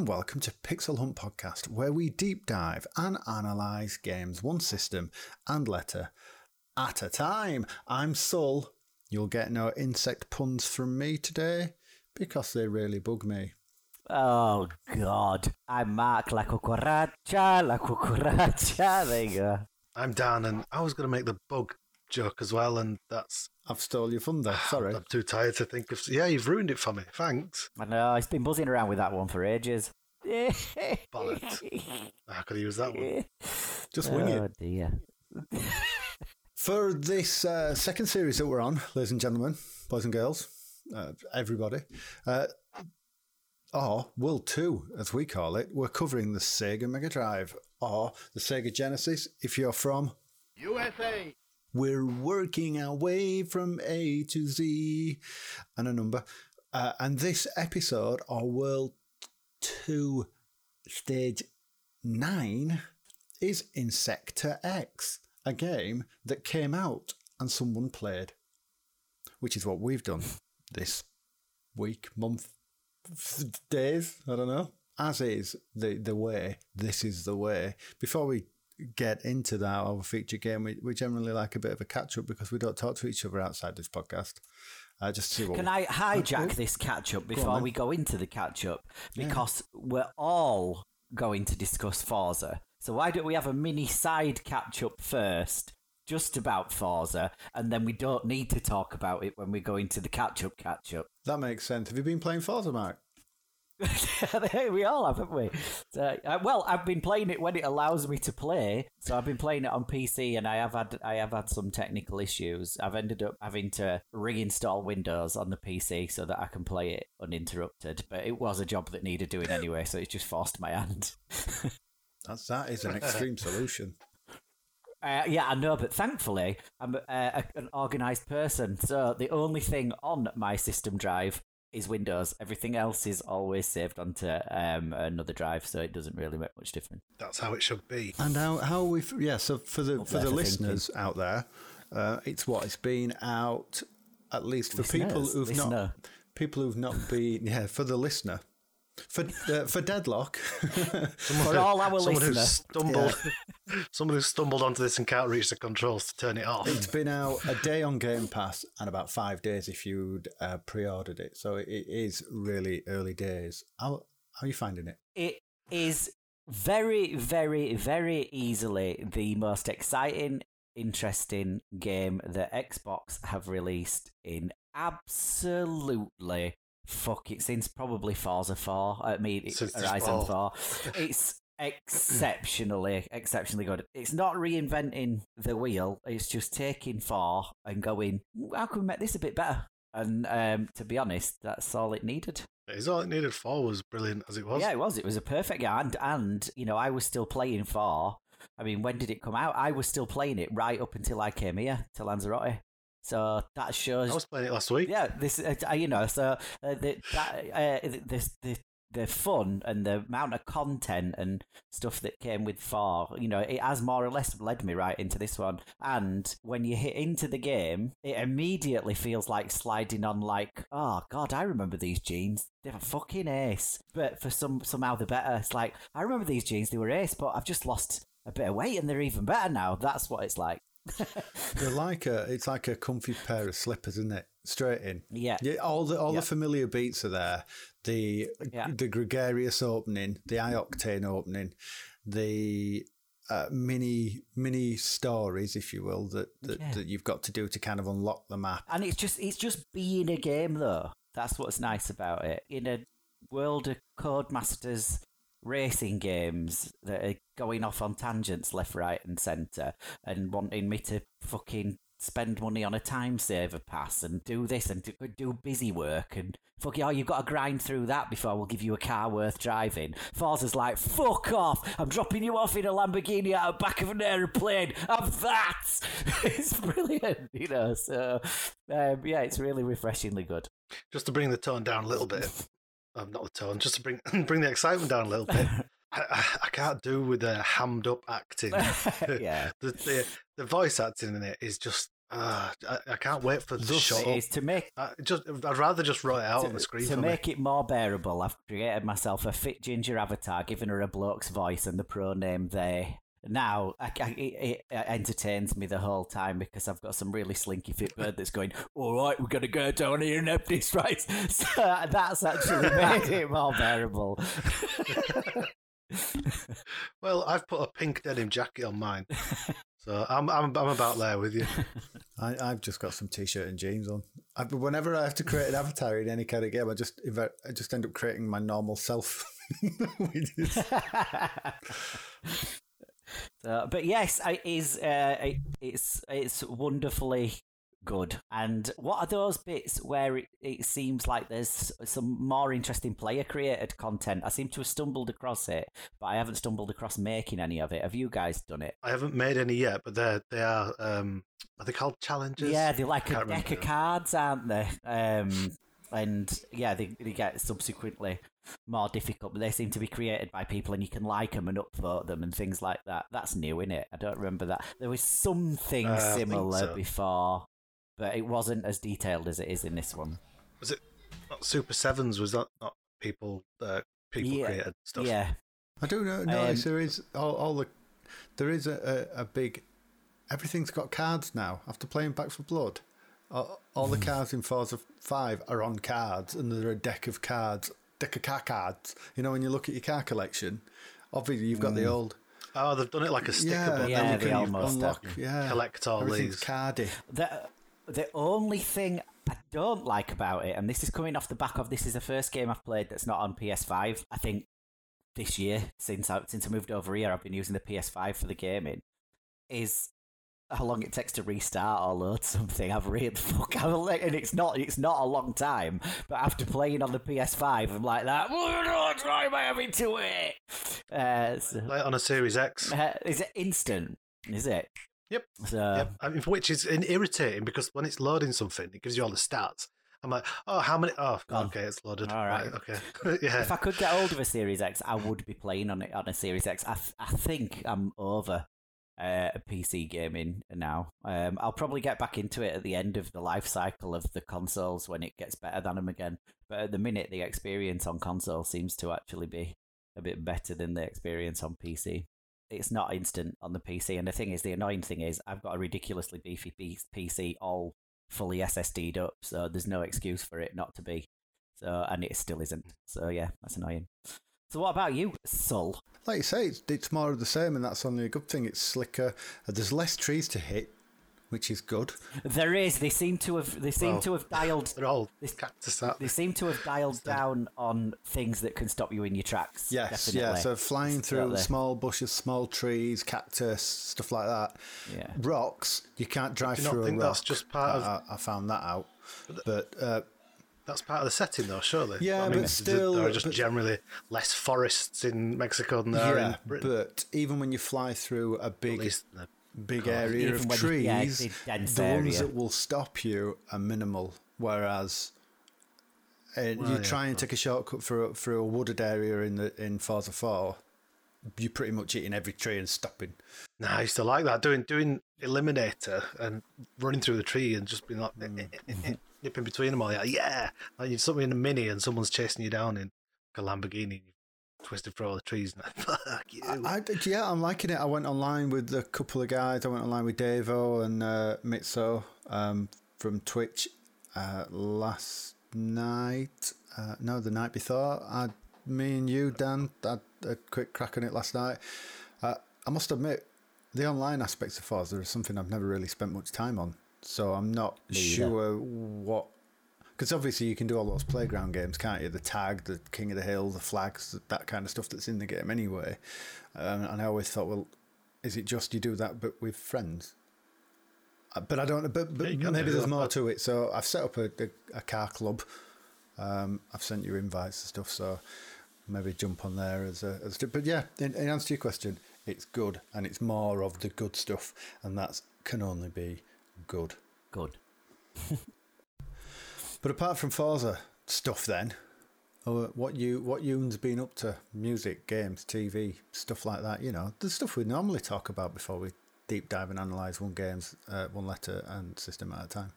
Hello, and welcome to Pixel Hunt Podcast, where we deep dive and analyse games one system and letter at a time. I'm Sul. You'll get no insect puns from me today because they really bug me. Oh God! I'm Mark La Cucaracha, La Cucaracha. There you go. I'm Dan, and I was going to make the bug joke as well, and that's. I've stole your thunder. Sorry. I'm too tired to think of. Yeah, you've ruined it for me. Thanks. I know. He's been buzzing around with that one for ages. Bollocks. I could have used that one. Just wing oh it. dear. For this uh, second series that we're on, ladies and gentlemen, boys and girls, uh, everybody, uh, or World 2, as we call it, we're covering the Sega Mega Drive or the Sega Genesis if you're from USA. We're working our way from A to Z and a number. Uh, and this episode, or World 2 Stage 9, is Insector X, a game that came out and someone played, which is what we've done this week, month, days, I don't know. As is the, the way, this is the way. Before we get into that our feature game, we, we generally like a bit of a catch up because we don't talk to each other outside this podcast. Uh, just to Can I hijack this catch up on before then. we go into the catch up? Yeah. Because we're all going to discuss Forza. So why don't we have a mini side catch up first, just about Forza, and then we don't need to talk about it when we go into the catch up catch up. That makes sense. Have you been playing Forza, Mark? we all have, haven't we? So, uh, well, I've been playing it when it allows me to play. So I've been playing it on PC, and I have had I have had some technical issues. I've ended up having to reinstall Windows on the PC so that I can play it uninterrupted. But it was a job that needed doing anyway, so it just forced my hand. That's that is an extreme solution. Uh, yeah, I know, but thankfully I'm uh, a, an organised person, so the only thing on my system drive is Windows. Everything else is always saved onto um, another drive, so it doesn't really make much difference. That's how it should be. And how how we yeah. So for the Up for the for listeners out there, uh, it's what it's been out at least for people who've not people who've not been yeah for the listener for uh, for deadlock. For all our someone who listeners. stumbled, someone who stumbled onto this and can't reach the controls to turn it off. it's been out a day on Game Pass and about five days if you'd uh, pre-ordered it. So it, it is really early days. How how are you finding it? It is very, very, very easily the most exciting, interesting game that Xbox have released in absolutely fuck it since probably Forza 4. I mean, it's Since Horizon. 4. It's exceptionally, exceptionally good. It's not reinventing the wheel. It's just taking 4 and going, how can we make this a bit better? And um, to be honest, that's all it needed. It's all it needed for was brilliant as it was. Yeah, it was. It was a perfect game, and and you know I was still playing for. I mean, when did it come out? I was still playing it right up until I came here to Lanzarote. So that shows. I was playing it last week. Yeah, this uh, you know so uh, the that uh, this the the fun and the amount of content and stuff that came with four, you know, it has more or less led me right into this one. And when you hit into the game, it immediately feels like sliding on like, oh god, I remember these jeans. They were fucking ace. But for some somehow they're better. It's like I remember these jeans, they were ace, but I've just lost a bit of weight and they're even better now. That's what it's like. They're like a it's like a comfy pair of slippers, isn't it? Straight in. Yeah. Yeah, all the all Yeah. the familiar beats are there. The Yeah. the gregarious opening, the high octane opening, the uh, mini mini stories, if you will, that that, Yeah. that you've got to do to kind of unlock the map. And it's just it's just being a game though. That's what's nice about it. In a world of Codemasters racing games that are going off on tangents left, right, and centre, and wanting me to fucking spend money on a time saver pass and do this and do, do busy work and fuck yeah, oh, you've got to grind through that before we'll give you a car worth driving. Forza's like, fuck off! I'm dropping you off in a Lamborghini out the back of an aeroplane. Have that! it's brilliant, you know. So um, yeah, it's really refreshingly good. Just to bring the tone down a little bit. Um, not the tone, just to bring bring the excitement down a little bit. I, I, I can't do with the hammed up acting. yeah. the, the the voice acting in it is just Uh, I, I can't wait for the shut is to make I just, I'd rather just write it out on the screen to make me. it more bearable. I've created myself a fit ginger avatar, giving her a bloke's voice and the proname they. Now I, I, it, it entertains me the whole time because I've got some really slinky fit bird that's going. All right, we're gonna go down here and have this right. So that's actually made it more bearable. Well, I've put a pink denim jacket on mine, so I'm, I'm, I'm about there with you. I, I've just got some t-shirt and jeans on. I, whenever I have to create an avatar in any kind of game, I just invert, I just end up creating my normal self. But yes, it is. Uh, it, it's it's wonderfully good. And what are those bits where it, it seems like there's some more interesting player created content? I seem to have stumbled across it, but I haven't stumbled across making any of it. Have you guys done it? I haven't made any yet, but they're they are um, are they called challenges? Yeah, they're like a deck of cards, aren't they? Um, and yeah, they, they get subsequently more difficult, but they seem to be created by people, and you can like them and upvote them and things like that. That's new, is it? I don't remember that. There was something Uh, similar so. before, but it wasn't as detailed as it is in this one. Was it not Super Sevens? Was that not people uh, people Yeah, created stuff? Yeah, I do know. No, Um, there is all, all the there is a, a, a big everything's got cards now. After playing Back 4 Blood, all, all the cards in Forza Five are on cards, and there are a deck of cards, deck of car cards. You know, when you look at your car collection, obviously you've got the mm. old Oh, they've done it like a sticker yeah, book. Yeah, you they can almost unlock, have. yeah, Collect all everything's these. cardy. The the only thing I don't like about it, and this is coming off the back of this is the first game I've played that's not on PS5. I think this year since I since I moved over here, I've been using the PS5 for the gaming. Is how long it takes to restart or load something. I've really fuck, I'm like, and it's not it's not a long time. But after playing on the PS5, I'm like that. What am I having to it? Uh, so- Like on a Series X. uh, is it instant? Is it? Yep. So, Yep. I mean, which is irritating because when it's loading something, it gives you all the stats. I'm like, oh, how many? Oh, Gone. okay, it's loaded. All right. okay. yeah. If I could get hold of a Series X, I would be playing on it on a Series X. I, th- I think I'm over uh, PC gaming now. Um, I'll probably get back into it at the end of the life cycle of the consoles when it gets better than them again. But at the minute, the experience on console seems to actually be a bit better than the experience on PC. It's not instant on the PC, and the thing is, the annoying thing is, I've got a ridiculously beefy PC, all fully SSD'd up, so there's no excuse for it not to be. So, and it still isn't. So, yeah, that's annoying. So, what about you, Sul? Like you say, it's, it's more of the same, and that's only a good thing. It's slicker. Uh, There's less trees to hit, which is good. There is. They seem to have. They seem Well, to have dialed. They're all This- cactus out. They seem to have dialed down on things that can stop you in your tracks. Yes, definitely. yeah. So flying through small bushes, small trees, cactus, stuff like that. Yeah. Rocks, you can't drive Do you not through think a rock. that's just part of- I, I found that out. But uh, That's part of the setting, though, surely. Yeah, I mean, but still- There are just but- generally less forests in Mexico than there are in Britain. but even when you fly through a big, big course. area of when you- trees, yeah, it's a dense the area. ones that will stop you are minimal. Whereas, uh, Well, you yeah, try and of take a shortcut through through a wooded area in the in Forza Four, you're pretty much hitting every tree and stopping. Nah, I used to like that doing doing Eliminator and running through the tree and just being like Mm. Eh, eh, eh, nipping between them all. Like, yeah, like you're something in a mini and someone's chasing you down in like a Lamborghini, twisted through all the trees. And fuck you. I, I- yeah, I'm liking it. I went online with a couple of guys. I went online with Davo and uh, Mitso um, from Twitch uh, last night. Uh, no, the night before. I, me and you, Dan, had a quick crack on it last night. Uh, I must admit, the online aspects of Forza is something I've never really spent much time on. So I'm not sure what. Because obviously you can do all those playground games, can't you? The tag, the King of the Hill, the flags, that kind of stuff that's in the game anyway. Um, and I always thought, well, is it just you do that but with friends? Uh, But I don't. But, but Yeah, maybe there's more to it. So I've set up a, a, a car club. Um, I've sent you invites and stuff. So maybe jump on there as a. As, but yeah, in, in answer to your question, it's good and it's more of the good stuff, and that can only be good. Good. But apart from Forza stuff, then, uh, what you what you's been up to? Music, games, TV, stuff like that. You know, the stuff we normally talk about before we deep dive and analyse one game's uh, one letter and system at a time.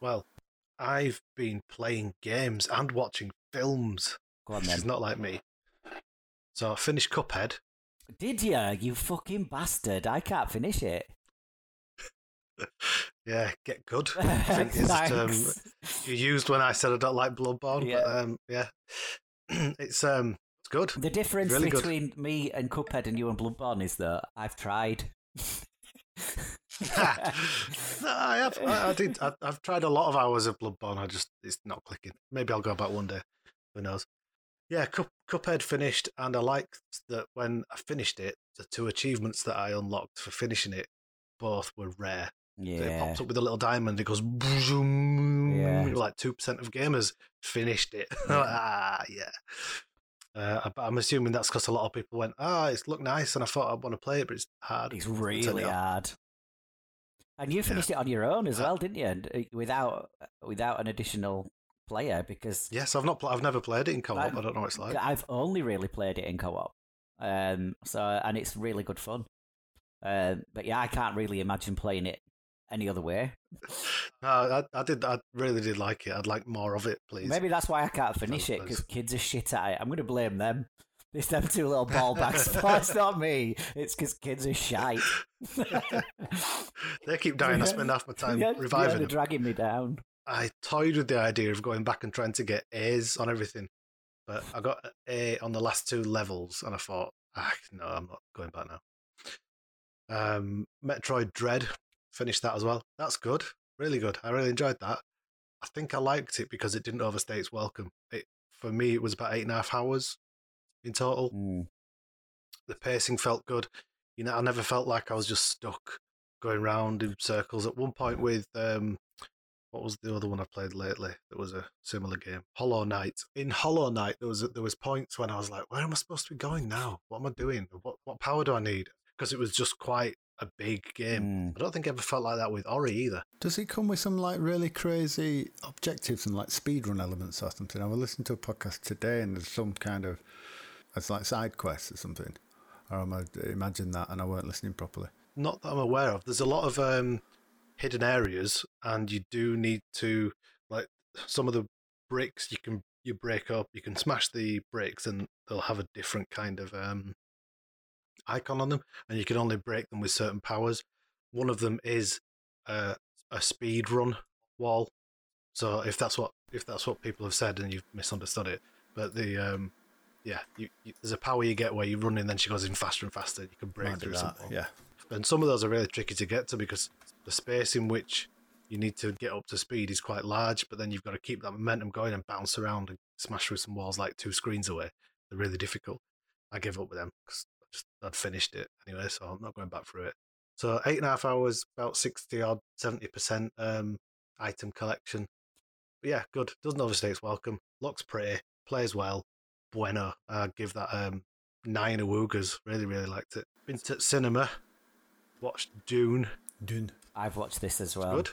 Well, I've been playing games and watching films. Go on Which then. is not like me. So I finished Cuphead. Did you? You fucking bastard! I can't finish it. Yeah, get good. I think is the term you used when I said I don't like Bloodborne. Yeah. But um, yeah, it's um, it's good. The difference Really good. between me and Cuphead and you and Bloodborne is that I've tried. no, I have. I, I did. I, I've tried a lot of hours of Bloodborne. I just it's not clicking. Maybe I'll go back one day. Who knows? Yeah, Cup, Cuphead finished, and I liked that when I finished it, the two achievements that I unlocked for finishing it both were rare. So it yeah. pops up with a little diamond. It goes boom. Yeah. Like two percent of gamers finished it. ah, yeah. Uh, but I'm assuming that's because a lot of people went, ah, it's looked nice, and I thought I'd want to play it, but it's hard. It's it really hard. And you finished it on your own as Uh, well, didn't you? And, uh, Without without an additional player, because Yes, I've not. Pl- I've never played it in co-op. I've- I don't know what it's like. I've only really played it in co-op. Um, so and it's really good fun. Um, but yeah, I can't really imagine playing it any other way. No, I, I did. I really did like it. I'd like more of it, please. Maybe that's why I can't finish it because kids are shit at it. I'm going to blame them. It's them two little ball bags. It's not me. It's because kids are shite. they keep dying. I spend half my time Yeah, yeah, reviving they're them. dragging me down. I toyed with the idea of going back and trying to get A's on everything, but I got A on the last two levels, and I thought, ah, no, I'm not going back now. Um, Metroid Dread finished that as well. That's good, really good. I really enjoyed that. I think I liked it because it didn't overstay its welcome. It for me, it was about eight and a half hours in total. Mm. The pacing felt good. You know, I never felt like I was just stuck going round in circles. At one point, with um, what was the other one I played lately? That was a similar game, Hollow Knight. In Hollow Knight, there was there was points when I was like, "Where am I supposed to be going now? What am I doing? What what power do I need?" Because it was just quite a big game. Mm. I don't think I ever felt like that with Ori either. Does it come with some like really crazy objectives and like speedrun elements or something? I was listening to a podcast today and there's some kind of it's like side quests or something. Or am I imagine that and I weren't listening properly. not that I'm aware of. There's a lot of um, hidden areas, and you do need to like some of the bricks. You can you break up. You can smash the bricks, and they'll have a different kind of um, icon on them, and you can only break them with certain powers. One of them is uh, a speed run wall. So if that's what if that's what people have said and you've misunderstood it, but the um, yeah, you, you, there's a power you get where you run and then she goes in faster and faster. You can break through that, something yeah. and some of those are really tricky to get to because the space in which you need to get up to speed is quite large, but then you've got to keep that momentum going and bounce around and smash through some walls like two screens away. They're really difficult. I give up with them because just I'd finished it anyway, so I'm not going back through it. So eight and a half hours, about sixty odd, seventy percent um, item collection. But yeah, good. Doesn't overstay its welcome. Looks pretty. Plays well. Bueno. I'd give that um, nine awoogas. Really, really liked it. Been to cinema. Watched Dune. Dune. I've watched this as well. Good.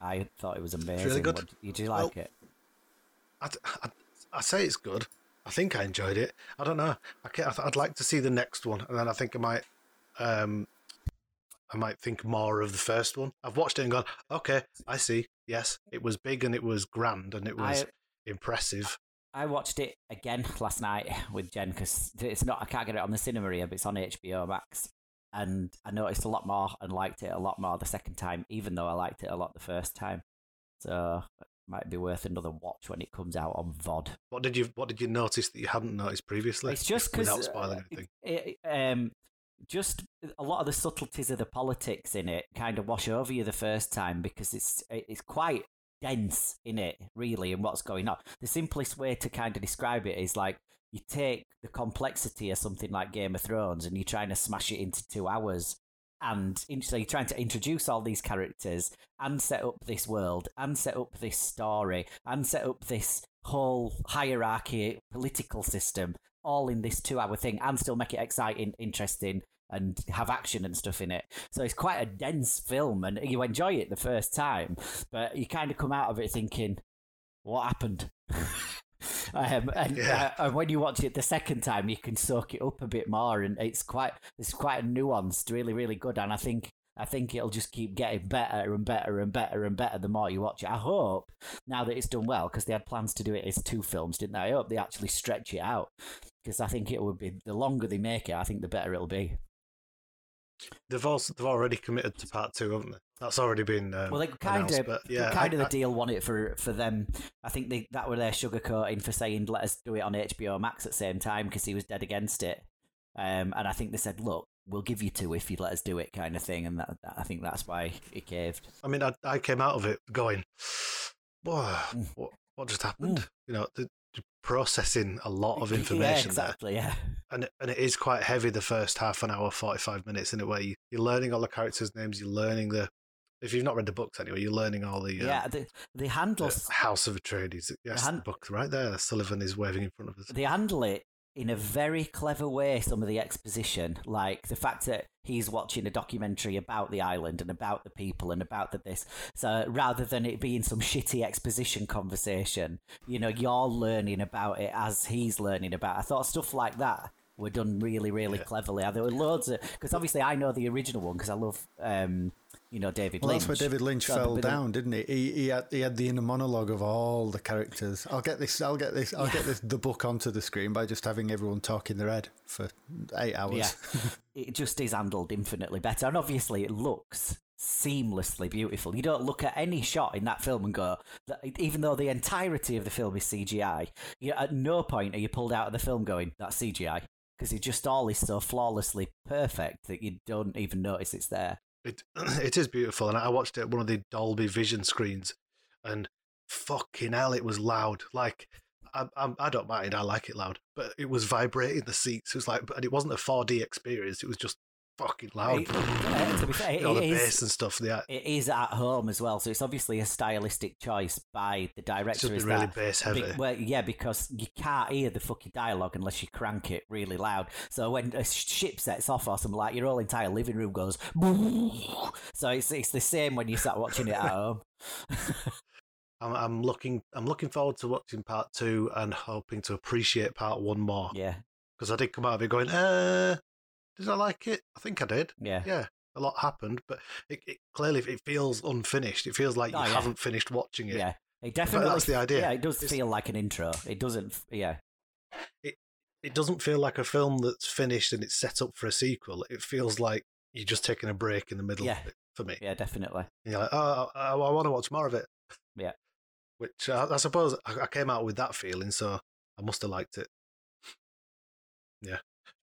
I thought it was amazing. Really good. What- Did you do like Well, it? I, I, I say it's good. I think I enjoyed it. I don't know. I can, I th- I'd like to see the next one, and then I think I might, um, I might think more of the first one. I've watched it and gone, okay, I see. Yes, it was big and it was grand and it was I impressive. I watched it again last night with Jen because it's not. I can't get it on the cinema here, but it's on HBO Max, and I noticed a lot more and liked it a lot more the second time, even though I liked it a lot the first time. So might be worth another watch when it comes out on VOD. What did you What did you notice that you hadn't noticed previously? It's just because without spoiling anything. it, um, just a lot of the subtleties of the politics in it kind of wash over you the first time because it's it's quite dense in it, really, and what's going on. The simplest way to kind of describe it is like you take the complexity of something like Game of Thrones and you're trying to smash it into two hours. And so you're trying to introduce all these characters and set up this world and set up this story and set up this whole hierarchy political system all in this two hour thing and still make it exciting, interesting, and have action and stuff in it. So it's quite a dense film and you enjoy it the first time, but you kind of come out of it thinking, what happened? Um, and, Yeah. uh, and when you watch it the second time, you can soak it up a bit more, and it's quite it's quite nuanced, really, really good. And I think I think it'll just keep getting better and better and better and better the more you watch it. I hope now that it's done well, because they had plans to do it as two films, didn't they? I hope they actually stretch it out, because I think it would be the longer they make it, I think the better it'll be. They've also they've already committed to part two, haven't they? That's already been um, Well, they kind of, but yeah, kind of I- the deal won it for for them. I think they, that were their sugarcoating for saying let us do it on HBO Max at the same time because he was dead against it. Um, and I think they said, look, we'll give you two if you let us do it, kind of thing. And that, I think that's why it caved. I mean, I, I came out of it going, "Whoa, Mm. what what just happened?" You know, processing a lot of information yeah, there, exactly. Yeah, and and it is quite heavy the first half an hour, forty five minutes in a way. You, you're learning all the characters' names. You're learning the if you've not read the books anyway, you're learning all the, um, yeah. The, they handle the House of Atreides. Yes, hand- the book right there. Sullivan is waving in front of us. they handle it in a very clever way some of the exposition like the fact that he's watching a documentary about the island and about the people and about the this so rather than it being some shitty exposition conversation you know you're learning about it as he's learning about it. i thought stuff like that were done really really Yeah. cleverly there were loads of because obviously i know the original one because i love um you know david Well, lynch that's where David Lynch fell there'd been a- down, didn't he? He, he, had, he had the inner monologue of all the characters. I'll get this. I'll get this. I'll get this. The book onto the screen by just having everyone talk in their head for eight hours. Yeah. it just is handled infinitely better. And obviously, it looks seamlessly beautiful. You don't look at any shot in that film and go, even though the entirety of the film is CGI, you, at no point are you pulled out of the film going, that's CGI. Because it just all is so flawlessly perfect that you don't even notice it's there. It it is beautiful, and I watched it one of the Dolby Vision screens, and fucking hell, it was loud. Like I, I, I don't mind, I like it loud, but it was vibrating the seats. It was like, and it wasn't a 4D experience. It was just fucking loud. It- uh, to be fair, it the bass and stuff. Yeah, It is at home as well, so it's obviously a stylistic choice by the it's director. is been really bass Be- heavy. well, yeah, because you can't hear the fucking dialogue unless you crank it really loud. So when a ship sets off or something like, your whole entire living room goes. So it's it's the same when you start watching it at home. I'm, I'm looking, I'm looking forward to watching part two and hoping to appreciate part one more yeah, because I did come out of it going, uh, did I like it? I think I did. yeah, yeah, a lot happened, but it, it clearly it feels unfinished. It feels like you Oh, yeah. haven't finished watching it. yeah. It definitely. that's the idea. Yeah, it does It's- feel like an intro. It doesn't. Yeah, It it doesn't feel like a film that's finished and it's set up for a sequel. It feels like you're just taking a break in the middle Yeah. of it, for me. yeah, definitely. And you're like, oh, I, I, want to watch more of it. Yeah. Which uh, I suppose I, I came out with that feeling, so I must have liked it. Yeah.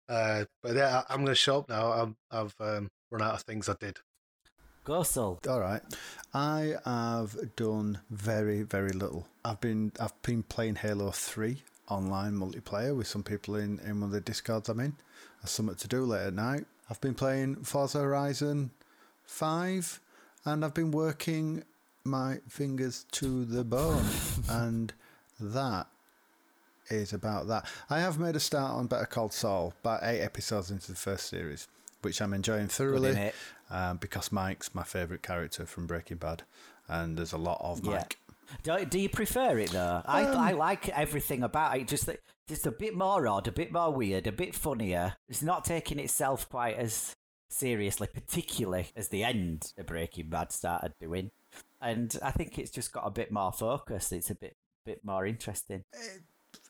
Uh, but yeah, I, I'm going to show up now. I'm, I've um, run out of things I did. Go, Sul. All right. I have done very, very little. I've been I've been playing Halo Three online multiplayer with some people in, in one of the discords I'm in. That's something to do late at night. I've been playing Forza Horizon Five, and I've been working my fingers to the bone, and that is about that. I have made a start on Better Call Saul, about eight episodes into the first series, which I'm enjoying thoroughly um, because Mike's my favourite character from Breaking Bad, and there's a lot of Yeah. Mike. Do, do you prefer it though? I Um, I like everything about it. Just just a bit more odd, a bit more weird, a bit funnier. It's not taking itself quite as seriously, particularly as the end of Breaking Bad started doing. And I think it's just got a bit more focus. It's a bit bit more interesting.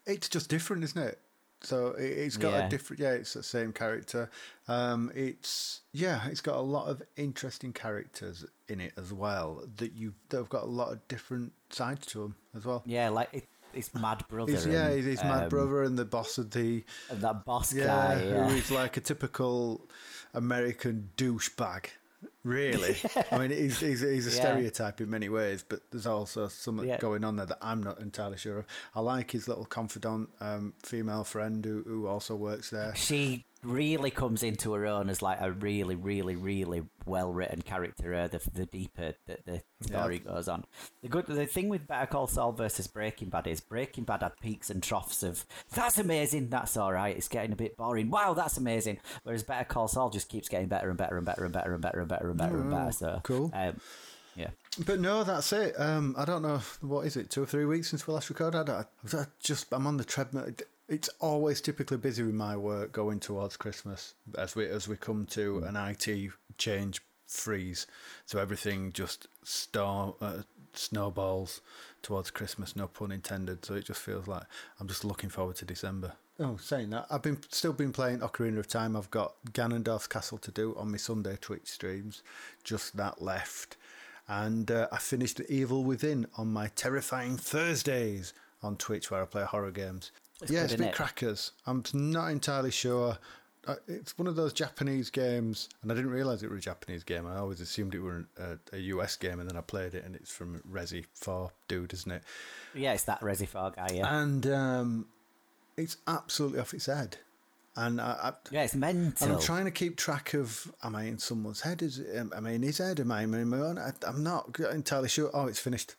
It's just different, isn't it? So it, it's got Yeah. a different. Yeah, it's the same character. Um, it's yeah, it's got a lot of interesting characters in it as well. That you that have got a lot of different sides to them as well. Yeah, like it, it's Mad Brother. He's, yeah, and, he's mad um, brother and the boss of the and that boss yeah, guy. Yeah. who is like a typical American douchebag. Really, I mean, he's he's, he's a Yeah. stereotype in many ways, but there's also something Yeah. going on there that I'm not entirely sure of. I like his little confidant, um, female friend who, who also works there. she really comes into her own as like a really, really, really well written character. Uh, the the deeper that the story goes on. The good the thing with Better Call Saul versus Breaking Bad is Breaking Bad had peaks and troughs of that's amazing, that's all right, it's getting a bit boring. Wow, that's amazing. Whereas Better Call Saul just keeps getting better and better and better and better and better and better and better and better. So cool. Um, Yeah. But no, that's it. Um, I don't know what is it, two or three weeks since we last recorded. I, I just I'm on the treadmill. It's always typically busy with my work going towards Christmas as we as we come to an IT change freeze. So everything just star, uh, snowballs towards Christmas. No pun intended. So it just feels like I'm just looking forward to December. Oh, saying that, I've been still been playing Ocarina of Time. I've got Ganondorf's Castle to do on my Sunday Twitch streams. Just that left, and uh, I finished Evil Within on my terrifying Thursdays on Twitch where I play horror games. It's yeah, it's bit it? crackers. I'm not entirely sure. Uh, It's one of those Japanese games, and I didn't realize it were a Japanese game. I always assumed it were a, a US game, and then I played it, and it's from Resi 4 dude, isn't it? Yeah, it's that Resi 4 guy, yeah. And um, it's absolutely off its head. And I, I, yeah, it's mental. and I'm trying to keep track of am I in someone's head? Is it, am I in his head? Am I in my own? I, I'm not entirely sure. Oh, it's finished.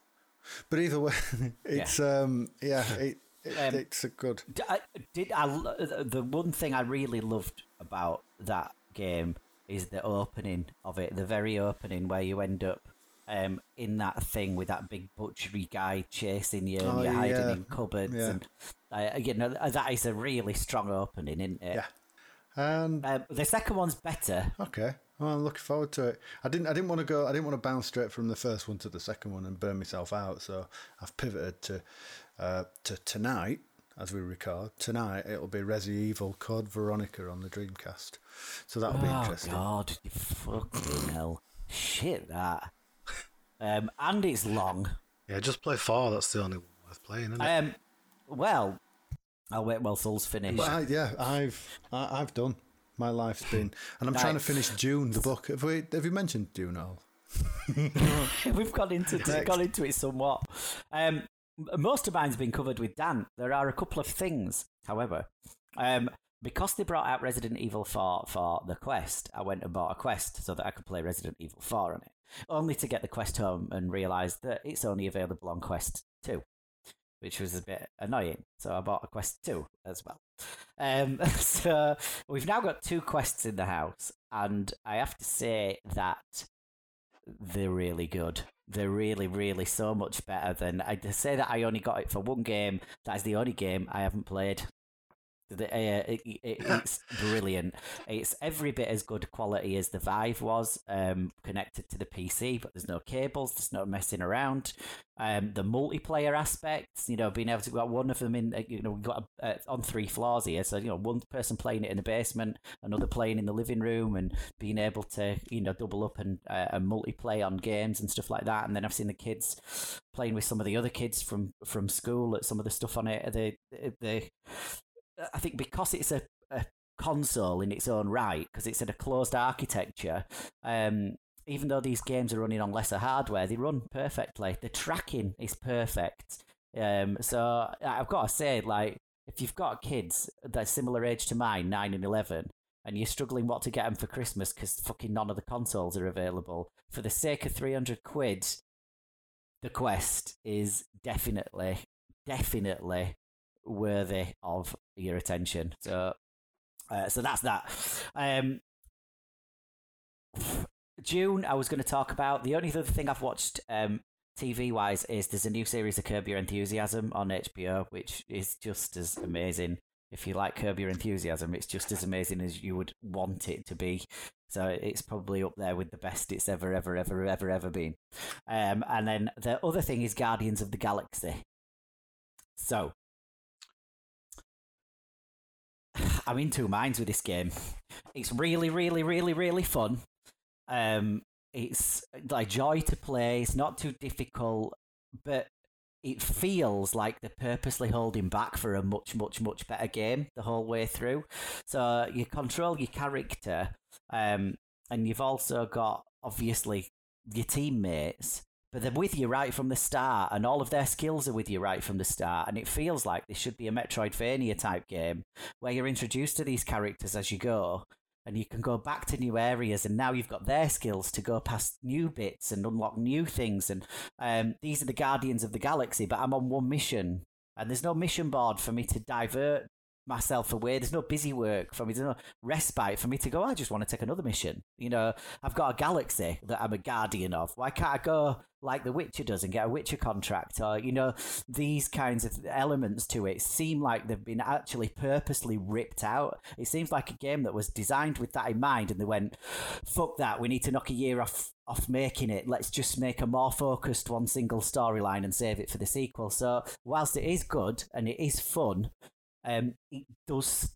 But either way, it's um yeah, it, it, Um, it's a good. I, did I, the one thing I really loved about that game is the opening of it, the very opening where you end up um, in that thing with that big butchery guy chasing you and Oh, you're hiding yeah. in cupboards Yeah. and uh, you know that is a really strong opening, isn't it? Yeah. And Um, the second one's better. okay, well, I'm looking forward to it. I didn't I didn't want to go. I didn't want to bounce straight from the first one to the second one and burn myself out. So I've pivoted to uh, to tonight as we record. Tonight it'll be Resi Evil Code Veronica on the Dreamcast. So that'll be oh interesting. God, you fucking hell, shit that. Um, and it's long. Yeah, just play four. That's the only one worth playing, isn't it? Um, well, I'll wait while Sul's finished. But I, yeah, I've I, I've done. My life's been, and I'm trying to finish Dune, the book. Have we? Have you mentioned Dune at all? We've got into got into it somewhat. Um, most of mine's been covered with Dan. There are a couple of things, however, um, because they brought out Resident Evil 4 for the Quest. I went and bought a Quest so that I could play Resident Evil 4 on it, only to get the Quest home and realise that it's only available on Quest 2. Which was a bit annoying, so I bought a Quest 2 as well. Um, so we've now got two quests in the house, and I have to say that they're really good. They're really, really so much better than I say that I only got it for one game. That is the only game I haven't played. The, uh, it, it, it's brilliant. It's every bit as good quality as the Vive was, um, connected to the PC, but there's no cables, there's no messing around. Um, the multiplayer aspects, you know, being able to got one of them in, uh, you know, we've got uh, on three floors here, so you know, one person playing it in the basement, another playing in the living room, and being able to, you know, double up and uh, and multiplay on games and stuff like that. And then I've seen the kids playing with some of the other kids from from school at some of the stuff on it. They they, I think because it's a, a console in its own right, because it's in a closed architecture. Um, even though these games are running on lesser hardware, they run perfectly. The tracking is perfect. Um, so I've got to say, like, if you've got kids that similar age to mine, nine and eleven, and you're struggling what to get them for Christmas because fucking none of the consoles are available, for the sake of three hundred quid, the Quest is definitely, definitely worthy of your attention. So, uh, so that's that. Um, June, I was going to talk about the only other thing I've watched um, TV wise is there's a new series of Curb Your Enthusiasm on HBO, which is just as amazing. If you like Curb Your Enthusiasm, it's just as amazing as you would want it to be. So it's probably up there with the best it's ever, ever, ever, ever, ever been. Um, and then the other thing is Guardians of the Galaxy. So I'm in two minds with this game. It's really, really, really, really fun. Um, it's like joy to play. It's not too difficult, but it feels like they're purposely holding back for a much, much, much better game the whole way through. So you control your character, um, and you've also got obviously your teammates, but they're with you right from the start, and all of their skills are with you right from the start. And it feels like this should be a Metroidvania type game where you're introduced to these characters as you go, and you can go back to new areas, and now you've got their skills to go past new bits and unlock new things. And um, these are the Guardians of the Galaxy, but I'm on one mission, and there's no mission board for me to divert myself away. There's no busy work for me. There's no respite for me to go. Oh, I just want to take another mission. You know, I've got a galaxy that I'm a guardian of. Why can't I go like The Witcher does and get a Witcher contract? Or you know, these kinds of elements to it seem like they've been actually purposely ripped out. It seems like a game that was designed with that in mind, and they went, "Fuck that! We need to knock a year off." Off making it, let's just make a more focused one single storyline and save it for the sequel. So, whilst it is good and it is fun, um, it does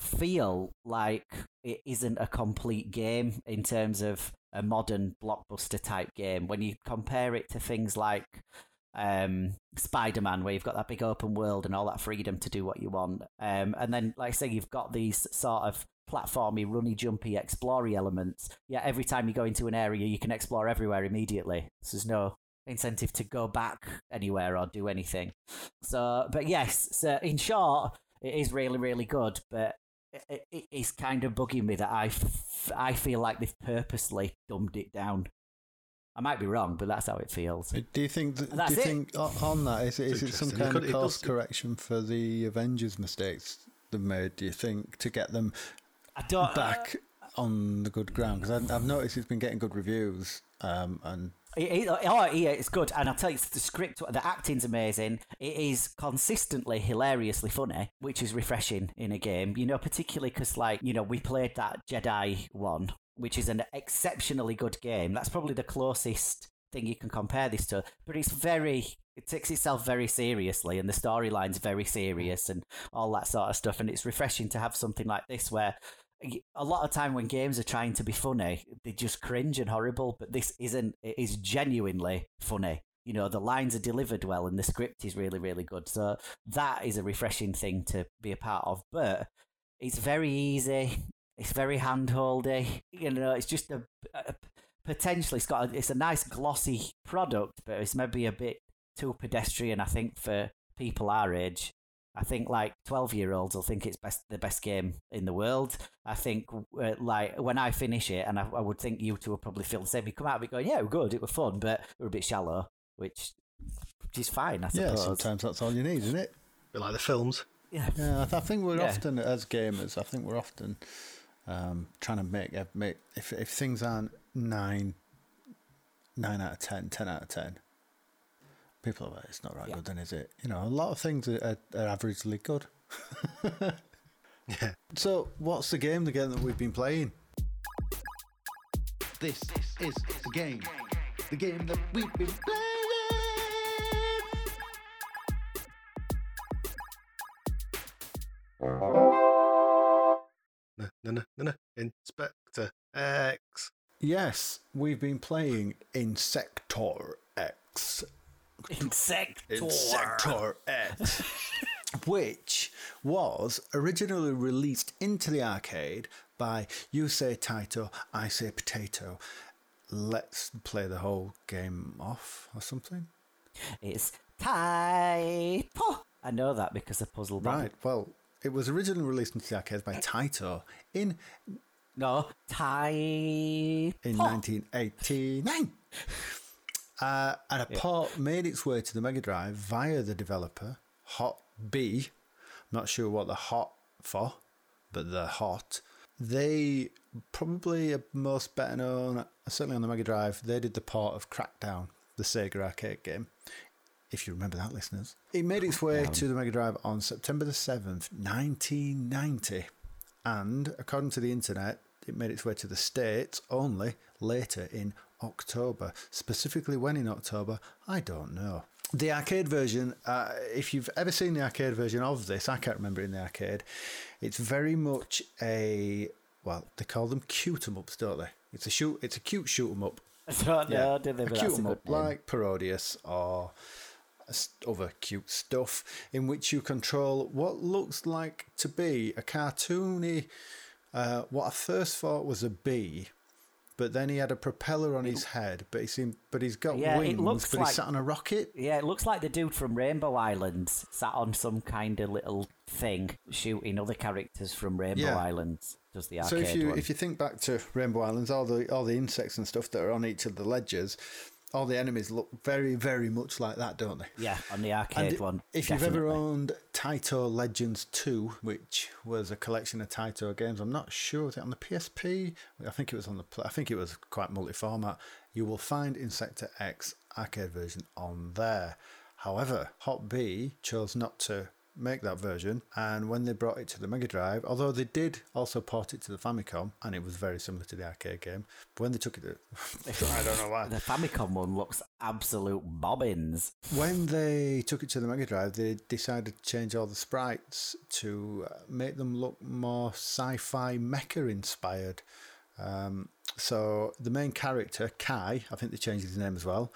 feel like it isn't a complete game in terms of a modern blockbuster type game. When you compare it to things like um, Spider Man, where you've got that big open world and all that freedom to do what you want, um, and then, like I say, you've got these sort of platformy, runny, jumpy, explory elements. Yeah, every time you go into an area, you can explore everywhere immediately. So there's no incentive to go back anywhere or do anything. So, but yes, so in short, it is really, really good, but it, it, it's kind of bugging me that I, f- I feel like they've purposely dumbed it down. I might be wrong, but that's how it feels. Do you think? That, do you it. think on that is it, It's is it some kind could- of it course correction for the Avengers mistakes they've made? Do you think to get them I don't. back on the good ground? Because I've noticed it's been getting good reviews, um, and It, it, oh, yeah, it's good, and I'll tell you, the script, the acting's amazing. It is consistently hilariously funny, which is refreshing in a game. You know, particularly because, like, you know, we played that Jedi one, which is an exceptionally good game. That's probably the closest thing you can compare this to. But it's very, it takes itself very seriously, and the storyline's very serious, and all that sort of stuff. And it's refreshing to have something like this where a lot of time when games are trying to be funny, they just cringe and horrible. But this isn't. It is genuinely funny. You know, the lines are delivered well, and the script is really, really good. So that is a refreshing thing to be a part of. But it's very easy. It's very handholdy. You know, it's just a, a potentially it's got a, it's a nice glossy product, but it's maybe a bit too pedestrian. I think for people our age. I think like twelve year olds will think it's best the best game in the world. I think uh, like when I finish it, and I, I would think you two will probably feel the same. You come out of it going, yeah, we're good, it was fun, but we're a bit shallow, which, which is fine, I yeah, sometimes that's all you need, isn't it? Bit like the films. Yeah. Yeah, I, th- I think we're Yeah. often as gamers. I think we're often um, trying to make make if if things aren't nine nine out of 10, 10 out of ten. People are like, it's not that Yeah. good, then is it? You know, a lot of things are, are, are averagely good. Yeah. So, what's the game? The game that we've been playing? This is the game. The game that we've been playing. No, no, no, no, no. Inspector X. Yes, we've been playing Insector X. Insect. Insector X. which was originally released into the arcade by You Say Taito, I Say Potato. Let's play the whole game off or something. It's typo. I know that because of Puzzle. Right, well, it was originally released into the arcade by Taito in, No, typo. in 1989. Uh, and a port made its way to the Mega Drive via the developer Hot B. I'm not sure what the hot for, but the hot. They probably are most better known, certainly on the Mega Drive. They did the port of Crackdown, the Sega arcade game. If you remember that, listeners, it made its way to the Mega Drive on September the seventh, nineteen ninety, and according to the internet, it made its way to the States only later in October. Specifically, when in October, I don't know. The arcade version, uh, if you've ever seen the arcade version of this, I can't remember in the arcade. It's very much a well, they call them cute 'em ups, don't they? It's a shoot. It's a cute shoot 'em up. I don't know, Yeah, did they? a cute 'em up, name. like Parodius or other cute stuff, in which you control what looks like to be a cartoony, uh, what I first thought was a bee, but then he had a propeller on his head, but he seemed, but he's got Yeah, it wings, looks but like- he's sat on a rocket. Yeah, it looks like the dude from Rainbow Islands sat on some kind of little thing shooting other characters from Rainbow Yeah. Islands. Does the arcade So if you one? if you think back to Rainbow Islands, all the all the insects and stuff that are on each of the ledgers, all the enemies look very, very much like that, don't they? Yeah, on the And arcade one. if you've ever owned Taito Legends 2, which was a collection of Taito games, I'm not sure was it on the PSP. I think it was on the. I think it was quite multi-format. You will find Insector X arcade version on there. However, Hot B chose not to make that version, and when they brought it to the Mega Drive, although they did also port it to the Famicom, and it was very similar to the arcade game, but when they took it to, I don't know why. The Famicom one looks absolute bobbins. When they took it to the Mega Drive, they decided to change all the sprites to uh, make them look more sci-fi mecha inspired. Um, so the main character, Kai, I think they changed his name as well,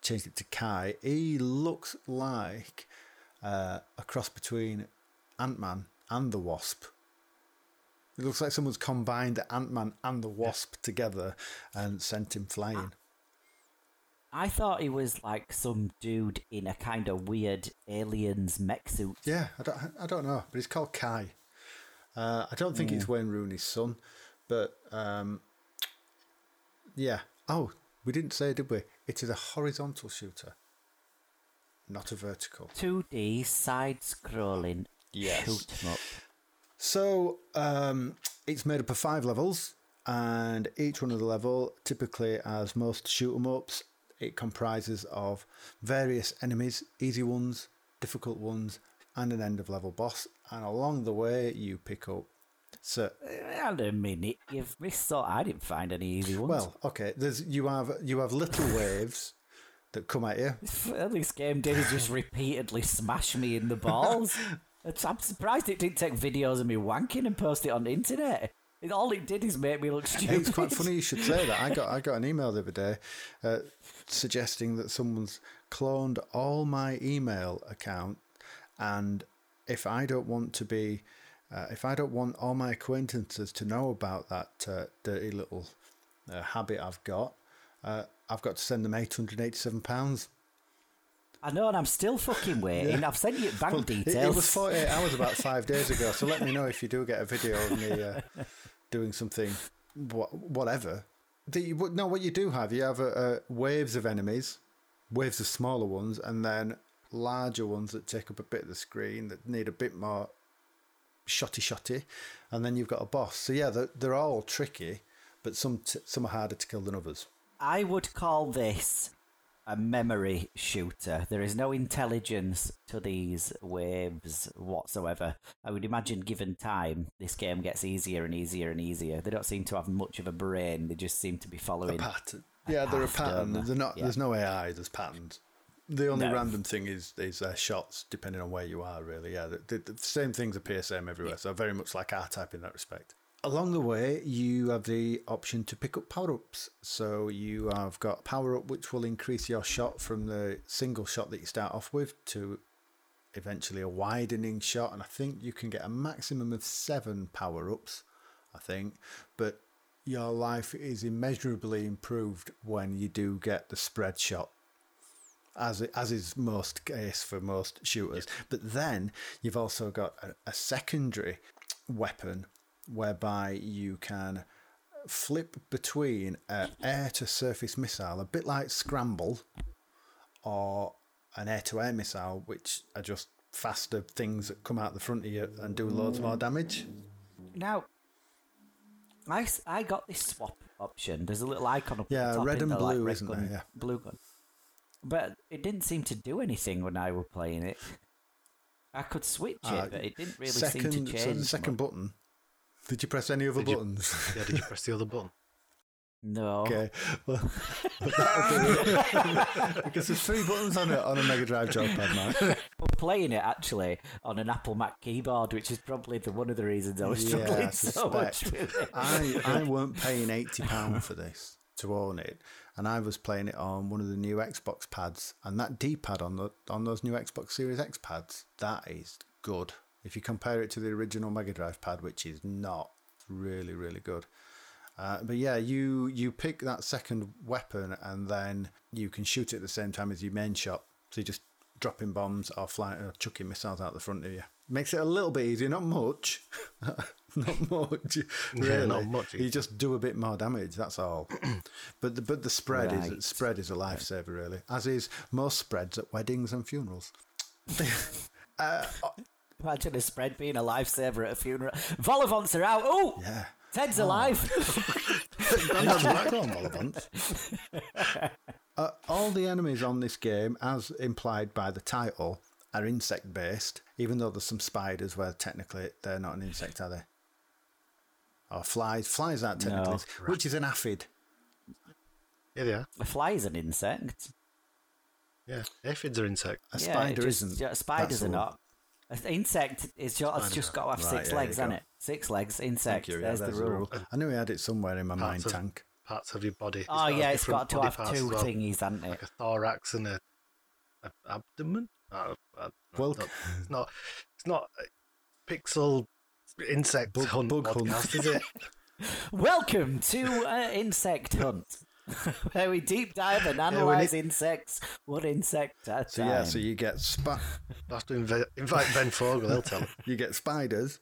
changed it to Kai. He looks like uh, a cross between Ant Man and the Wasp. It looks like someone's combined Ant Man and the Wasp together and sent him flying. I thought he was like some dude in a kind of weird aliens mech suit. Yeah, I don't, I don't know, but he's called Kai. Uh, I don't think it's Wayne Rooney's son, but um, yeah. Oh, we didn't say, did we? It is a horizontal shooter, not a vertical. 2D side scrolling Yes. shoot 'em up. So um, it's made up of five levels, and each one of the level, typically as most shoot 'em ups, it comprises of various enemies, easy ones, difficult ones, and an end of level boss. And along the way, you pick up. So, Hang a minute, you've missed out. I didn't find any easy ones. well, okay. There's you have you have little waves that come at you. Well, this game did is just repeatedly smash me in the balls. I'm surprised it didn't take videos of me wanking and post it on the internet. All it did is make me look stupid. It's quite funny you should say that. I got I got an email the other day uh, suggesting that someone's cloned all my email account, and if I don't want to be, uh, if I don't want all my acquaintances to know about that uh, dirty little uh, habit I've got, uh, I've got to send them eight hundred eighty-seven pounds. I know, and I'm still fucking waiting. I've sent you bank It, details. it was 48 hours about five days ago, so let me know if you do get a video of me uh, doing something, whatever. The, no, what you do have, you have uh, uh, waves of enemies, waves of smaller ones, and then larger ones that take up a bit of the screen that need a bit more shotty shotty, and then you've got a boss. So yeah, they're, they're all tricky, but some t- some are harder to kill than others. I would call this a memory shooter. There is no intelligence to these waves whatsoever. I would imagine, given time, this game gets easier and easier and easier. They don't seem to have much of a brain. They just seem to be A following. pattern. Yeah, they're a pattern. they? They're not. Yeah. There's no AI. There's patterns. The only No. random thing is is uh, shots, depending on where you are. Really, yeah. The, the, the same things are PSM everywhere, so very much like R type in that respect. Along the way, you have the option to pick up power ups. So you have got power up, which will increase your shot from the single shot that you start off with to eventually a widening shot, and I think you can get a maximum of seven power ups. I think, but your life is immeasurably improved when you do get the spread shot, as as is most case for most shooters. But then you've also got a, a secondary weapon whereby you can flip between an air to surface missile, a bit like Scramble, or an air to air missile, which are just faster things that come out the front of you and do loads more damage. Now, I, I got this swap option. There's a little icon up Yeah, red and the, like, blue, red isn't gun, there? Yeah. Blue gun. But it didn't seem to do anything when I were playing it. I could switch it, Uh, but it didn't really second, seem to change. so the second much. button. Did you press any other Did you- buttons? Yeah, did you press the other button? No. Okay, well, that'll because there's three buttons on it on a Mega Drive joypad, man. We're playing it actually on an Apple Mac keyboard, which is probably the one of the reasons I was Yeah, struggling I so much with it. I I weren't paying eighty pound for this to own it, and I was playing it on one of the new Xbox pads, and that D pad on the on those new Xbox Series X pads, that is good. If you compare it to the original Mega Drive pad, which is not really really good. Uh, but yeah, you you pick that second weapon, and then you can shoot it at the same time as your main shot. So you're just dropping bombs or flying or chucking missiles out the front of you. Makes it a little bit easier, not much, not much. Yeah, Really, not much. You just do a bit more damage. That's all. but the but the spread Right. is spread is a lifesaver, really. As is most spreads at weddings and funerals. Imagine a spread being a lifesaver at a funeral. vol-au-vents are out. Oh, Yeah. Ted's alive. Grandad's back on vol-au-vent. Uh, all the enemies on this game, as implied by the title, are insect based, even though there's some spiders where technically they're not an insect, are they? Or flies. Flies aren't technically, No. which is an aphid. Yeah, they are. a fly is an insect. Yeah, aphids are insects. A Yeah, spider just- isn't. yeah, spiders That's are the one. not. An insect is just, it's just got to have Right, six there legs, you hasn't go. it? Six legs, insect. you. yeah, there's, the rule. I knew I had it somewhere in my mind of- tank. Parts of your body. It's Oh yeah, it's got to body have parts two as well, thingies, hasn't it? like a thorax and a, a abdomen. Uh, uh, Well- not- it's not. It's not a pixel insect Bug- hunt bug hunt. is it? Welcome to uh, Insect Hunt, where we deep dive and analyze insects, one insect at a So time. yeah, so you get spa- I'll have to inv- invite Ben Fogle. He'll tell. me. you get spiders,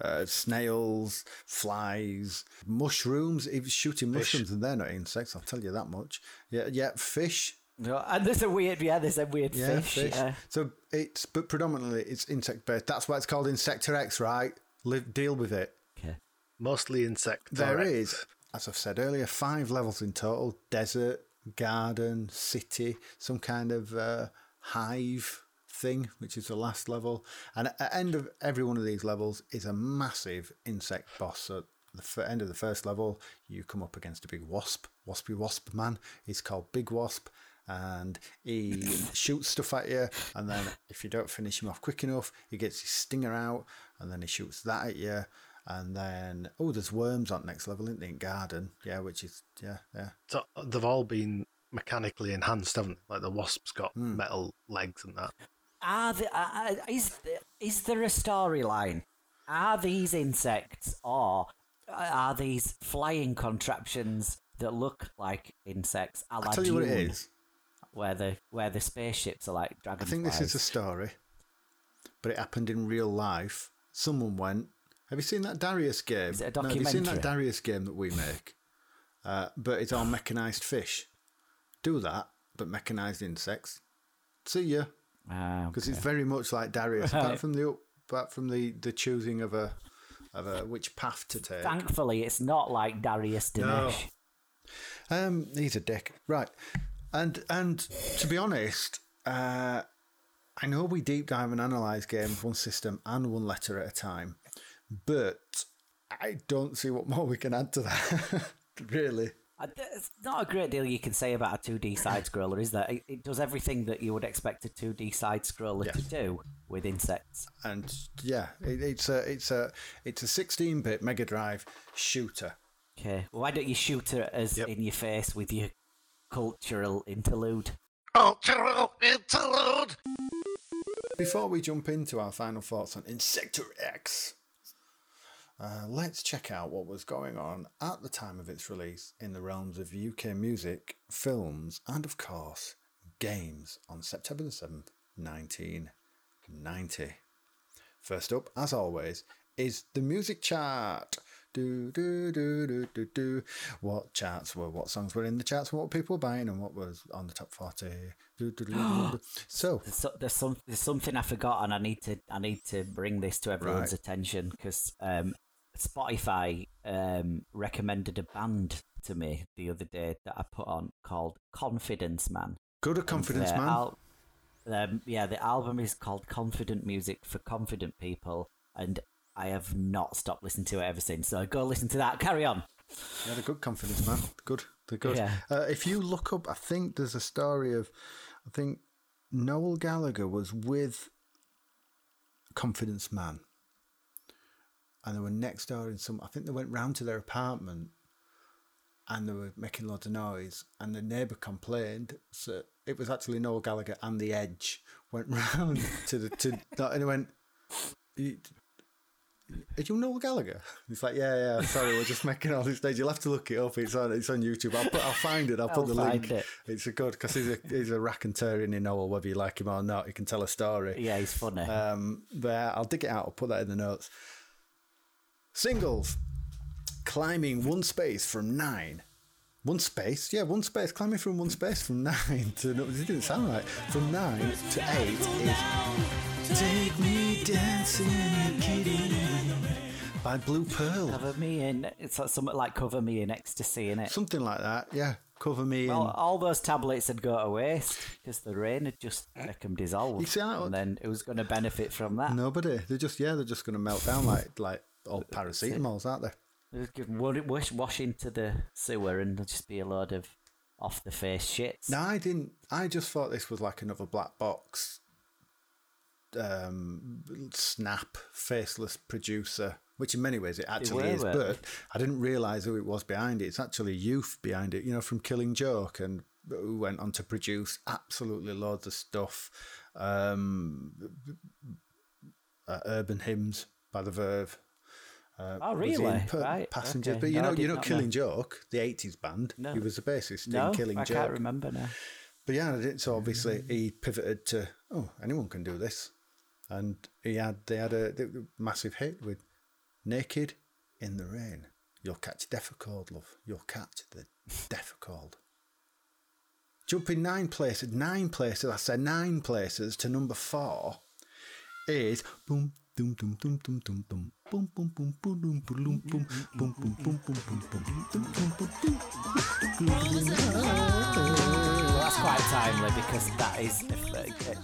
uh, snails, flies, mushrooms. Even shooting Fish. mushrooms, and they're not insects. I'll tell you that much. Yeah, yeah, fish. No, and there's a weird, yeah, there's a weird Yeah, fish. fish. Yeah. So it's but predominantly it's insect based. That's why it's called Insector X, right? Live, deal with it. Okay. Mostly insect. There thorax. is, as I've said earlier, five levels in total: desert, garden, city, some kind of uh, hive thing, which is the last level. And at the end of every one of these levels is a massive insect boss. So the f- end of the first level, you come up against a big wasp, waspy wasp man. He's called Big Wasp. And he shoots stuff at you, and then if you don't finish him off quick enough, he gets his stinger out, and then he shoots that at you, and then oh, there's worms on next level, isn't there? In garden, yeah, which is yeah, yeah. So they've all been mechanically enhanced, haven't they? Like the wasp's got Hmm. metal legs and that. Are the, uh, uh, is is there a storyline? Are these insects or are these flying contraptions that look like insects? I'll tell you what it Dune, is. Where the where the spaceships are like I dragonflies. think this is a story, but it happened in real life. Someone went. Have you seen that Darius game? Is it a No, have you seen that? Darius game that we make? Uh, but it's all mechanized fish. Do that, but mechanized insects. See ya, Ah, because okay. it's very much like Darius, apart from the apart from the the choosing of a of a which path to take. Thankfully, it's not like Darius No. Danesh. Um, he's a dick, right? And and to be honest, uh, I know we deep dive and analyze games one system and one letter at a time, but I don't see what more we can add to that. really, uh, It's not a great deal you can say about a 2D side scroller, is there? It, it does everything that you would expect a 2D side scroller to do with insects. and yeah, it, it's a it's a it's a 16-bit Mega Drive shooter. Okay, why don't you shoot it as Yep. in your face with your cultural interlude? Cultural interlude. Before we jump into our final thoughts on Insector X, uh, let's check out what was going on at the time of its release in the realms of UK music, films, and of course, games on September the 7th, 1990. First up, as always, is the music chart. Do, do, do, do, do, do. What charts were, what songs were in the charts, what people were buying, and what was on the top 40. Do, do, do. So, There's, so, there's some there's something I forgot, and I need to I need to bring this to everyone's Right. attention because um, Spotify um, recommended a band to me the other day that I put on called Confidence Man. Go to confidence, man. al- um, yeah, the album is called Confident Music for Confident People, and I have not stopped listening to it ever since. So go listen to that. Carry on. Yeah, they're good confidence, man. Good. They're good. Yeah. Uh, if you look up, I think there's a story of, I think Noel Gallagher was with Confidence Man. And they were next door in some, I think they went round to their apartment and they were making loads of noise. And the neighbour complained. So it was actually Noel Gallagher and The Edge went round to the, to, that, and he went, are you Noel Gallagher? He's like, yeah, yeah. Sorry, we're just making all these days. You'll have to look it up. It's on, it's on YouTube. I'll put, I'll find it. I'll put I'll the find link. it. It's a good because he's a he's a racketeering in Noel, whether you like him or not. He can tell a story. Yeah, he's funny. Um, but I'll dig it out. I'll put that in the notes. Singles. Climbing one space from nine. One space? Yeah, one space. Climbing from one space from nine to. No, it didn't sound right. From nine to eight is. Take me dancing kitty by Blue Pearl. Cover me in. It's like something like cover me in ecstasy, in it. Something like that, yeah. Cover me in. All those tablets had go to waste because the rain had just make them dissolve. You see how- and then it was going to benefit from that. Nobody. They're just, yeah, they're just going to melt down like like old paracetamols, aren't they? They just give wash, wash into the sewer and there'll just be a load of off the face shits. No, I didn't. I just thought this was like another black box, um, snap faceless producer, which in many ways it actually were, is. But I didn't realise who it was behind it. It's actually youth behind it. You know, from Killing Joke, and who went on to produce absolutely loads of stuff. Um, uh, Urban Hymns by the Verve. Uh, Oh, really? Right, Passengers, okay. but you No, know, you know, not know. Killing Joke, the '80s band. No. He was the bassist no, in Killing I Joke. I can't remember now. But yeah, so obviously he pivoted to oh anyone can do this, and he had they had a, a massive hit with "Naked in the Rain." You'll catch death cold, love. You'll catch the death cold. Jumping nine places, nine places. I said nine places to number four is boom. Dum dum dum dum dum dum boom boom boom boom boom boom boom boom boom boom boom boom boom boom boom boom boom Well, that's quite timely because that is uh,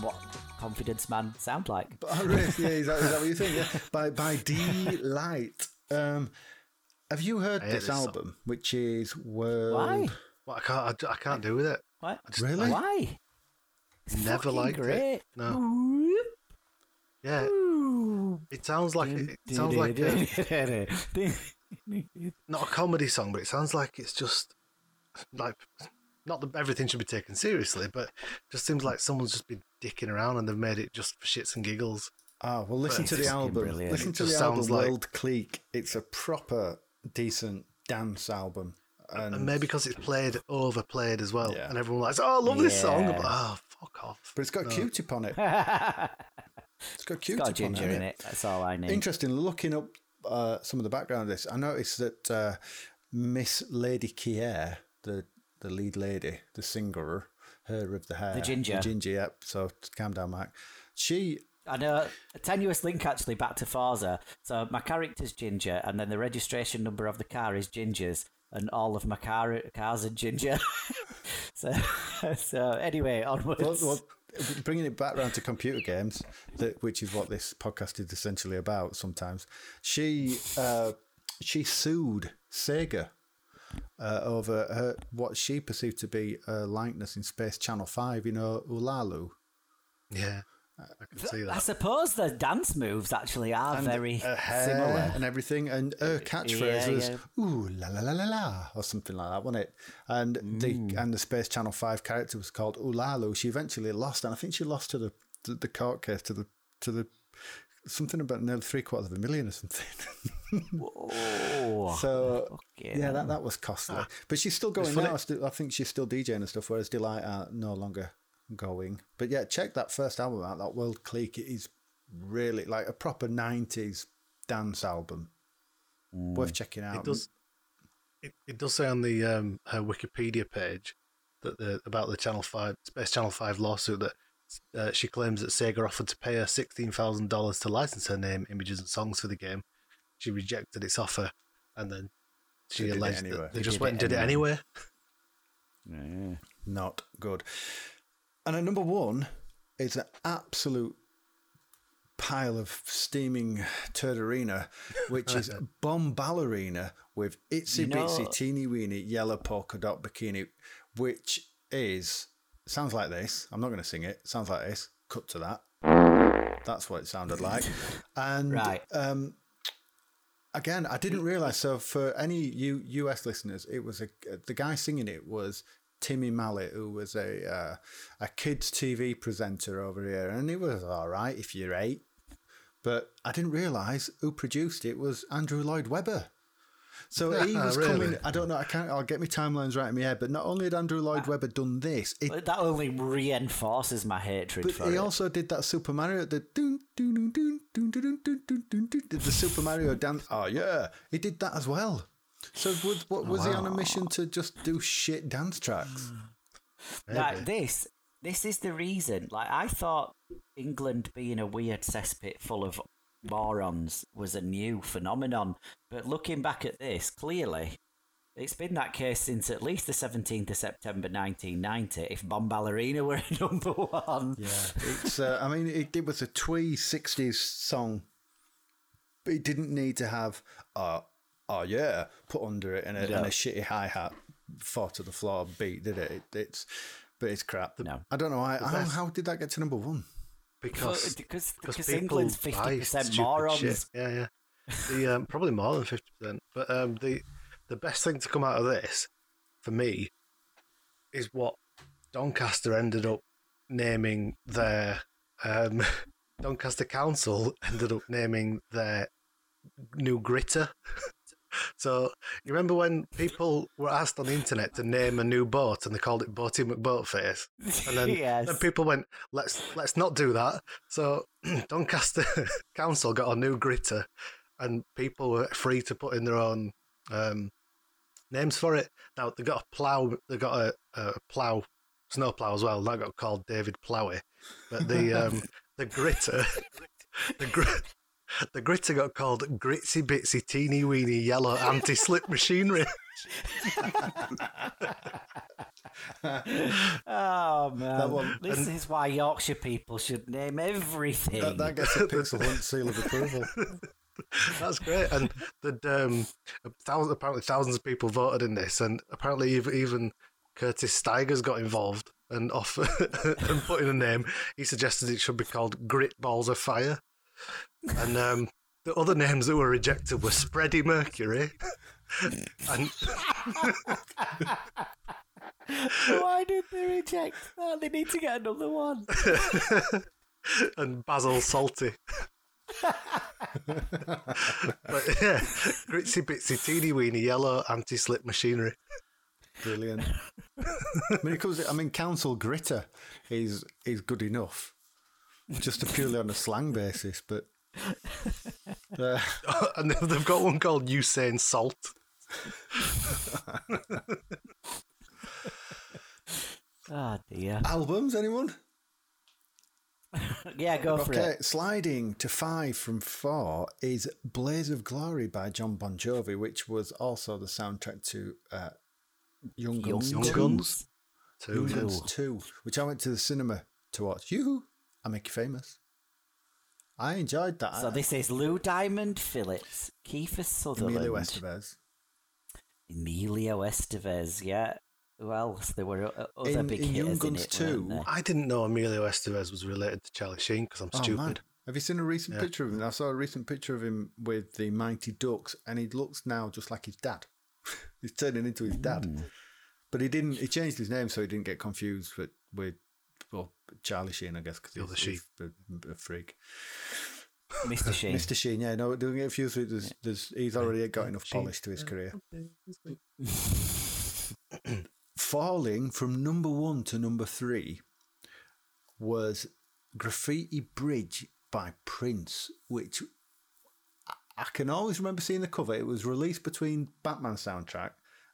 what Confidence Man sound like. Oh, really? Yeah, is that, is that what you think? Yeah. By by D Light. Um, have you heard I hate this this song. album, which is World? Why? Well, I can't. I, I can't do with it. What? I just, Really? Why? It's Never fucking liked it. great. No. Yeah, it sounds like it, it sounds like a, not a comedy song, but it sounds like it's just like not that everything should be taken seriously, but it just seems like someone's just been dicking around and they've made it just for shits and giggles. Ah, well, listen But to the album. brilliant. Listen It to the just album, sounds like- World Clique. It's a proper decent dance album, and, And maybe because it's played overplayed as well, Yeah. and everyone likes, oh, I love this song. But, oh, fuck off. but it's got No. Q-tip on it. it's got got Q-tip on ginger it. in it. That's all I need. Interesting. Looking up uh, some of the background of this, I noticed that uh, Miss Lady Kier, the the lead lady, the singer, her of the hair, the ginger. the ginger. Yep. So calm down, Mike. She I know a tenuous link actually back to Forza. So my character's Ginger, and then the registration number of the car is Ginger's, and all of my car cars are Ginger. so, so anyway, onwards. well, well, bringing it back round to computer games, that, which is what this podcast is essentially about. Sometimes she uh, she sued Sega uh, over her, what she perceived to be a likeness in Space Channel Five. You know, Ulala. Yeah, I can see I suppose the dance moves actually are and very uh, hair similar. and everything. And uh, uh, her catchphrase Yeah, was yeah. "Ooh la la la la la" or something like that, wasn't it? And the mm. and the Space Channel Five character was called Ulala. She eventually lost, and I think she lost to the the, the court case to the to the something about nearly three quarters of a million or something. Oh, so fucking yeah, that that was costly. Ah. but she's still going now. I, I think she's still DJing and stuff. Whereas Deee-Lite are no longer going. But yeah, check that first album out. That World Clique it is really like a proper nineties dance album. Worth checking out. It does. It, it does say on the um, her Wikipedia page that the about the Channel Five Space Channel Five lawsuit that uh, she claims that Sega offered to pay her sixteen thousand dollars to license her name, images, and songs for the game. She rejected its offer, and then she They did it alleged anyway. that they They just went and did it anyway. Yeah. Not good. And at number one is an absolute pile of steaming turdarina, which is Bombalurina with Itsy You know- Bitsy Teeny Weeny Yellow Polka Dot Bikini, which is, sounds like this. I'm not going to sing it. Sounds like this. Cut to that. That's what it sounded like. And Right. um, again, I didn't realize. So for any U- US listeners, it was a the guy singing it was Timmy Mallett, who was a uh, a kids TV presenter over here, and it was all right if you're eight. But I didn't realize who produced it was Andrew Lloyd Webber. So he Ah, was really? coming. I don't know. I can't. I'll get my timelines right in my head. But not only had Andrew Lloyd Webber done this, it, That only reinforces my hatred but for he it. also did that Super Mario. The the Super Mario dance. Oh yeah, he did that as well. So was, what was he on a mission to just do shit dance tracks? Like this, this is the reason. Like I thought, England being a weird cesspit full of morons was a new phenomenon. But looking back at this, clearly, it's been that case since at least the seventeenth of September, nineteen ninety. If Bombalurina were number one, Yeah, it's. Uh, I mean, it, it was a twee '60s song, but it didn't need to have uh, oh yeah put under it and a, and a shitty hi hat fall to the floor beat, did it? it it's, but it's crap. No. I don't know. I, how, best- how did that get to number one? because because because because people England's buy fifty percent stupid morons. shit. Yeah, yeah. The um, probably more than fifty percent. But um, the the best thing to come out of this, for me, is what Doncaster ended up naming their um, Doncaster Council ended up naming their new gritter. So you remember when people were asked on the internet to name a new boat and they called it Boaty McBoatface? And then, Yes. then people went, let's let's not do that. So Doncaster Council got a new gritter, and people were free to put in their own um, names for it. Now they got a plough, they got a, a plough, snow plough as well. That got called David Plowy, but the um, the gritter, the gr- the gritter got called Gritsy Bitsy Teeny Weeny Yellow Anti Slip Machinery. Oh man, one- this is why Yorkshire people should name everything. That, that gets a Pixel Hunt seal of approval. That's great. And the um, thousands, apparently thousands of people voted in this, and apparently even, even Curtis Stigers got involved and off and put in a name. He suggested it should be called Grit Balls of Fire. And um, the other names that were rejected were Spready Mercury and Why did they reject that? They need to get another one. and Basil Salty. but yeah, Gritsy Bitsy Teeny Weeny Yellow Anti Slip Machinery. Brilliant. I mean, it comes. I mean, Council Gritter is is good enough, just purely on a slang basis. But uh, and they've- they've got one called Usain Salt. Oh dear. albums, anyone? Yeah, go for Okay, it. sliding to five from four is Blaze of Glory by Jon Bon Jovi, which was also the soundtrack to uh, Young Guns Young 2. Guns. Young Two. Guns 2, which I went to the cinema to watch. You, I make you famous. I enjoyed that. So this is Lou Diamond Phillips, Kiefer Sutherland, Emilio Estevez. Emilio Estevez. Yeah. Who else? There were other In- big in Young hitters in it, 2. I didn't know Emilio Estevez was related to Charlie Sheen because I'm Oh, stupid. man. Have you seen a recent Yeah. picture of him? I saw a recent picture of him with the Mighty Ducks, and he looks now just like his dad. He's turning into his dad. Hmm. But he didn't. He changed his name so he didn't get confused with with well Charlie Sheen, I guess, because The other he's, he's a, a freak. Mr. Sheen. Mr. Sheen, yeah, no, don't get confused with. There's, there's, he's already got enough polish to his career. Falling from number one to number three was Graffiti Bridge by Prince, which I- I can always remember seeing the cover. It was released between Batman soundtrack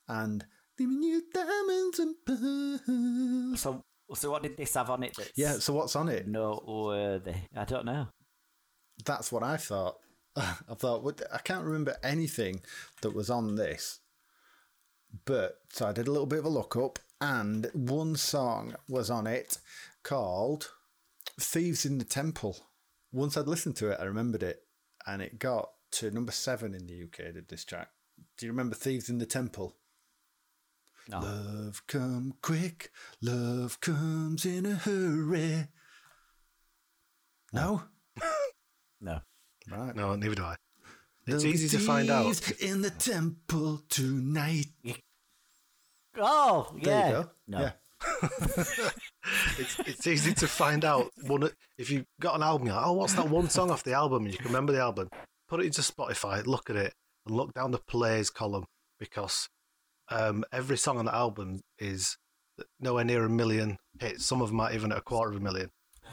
and Giving You Diamonds and Pearls. So, so what did this have on it? That's Yeah, so what's on it? noteworthy. I don't know. That's what I thought. I thought, I can't remember anything that was on this. But so I did a little bit of a look up, and one song was on it called Thieves in the Temple. Once I'd listened to it, I remembered it, and it got to number seven in the UK. Did this track? Do you remember Thieves in the Temple? No. Love come quick, love comes in a hurry. No, No. right. No, neither do I. It's There'll easy to find out. thieves in the temple tonight. Oh, There yeah. you go. No. Yeah. It's, it's easy to find out one if you've got an album. You're like, oh, what's that one song off the album? And you can remember the album. Put it into Spotify. Look at it. and look down the plays column because um, every song on the album is nowhere near a million hits. Some of them aren't even at a quarter of a million.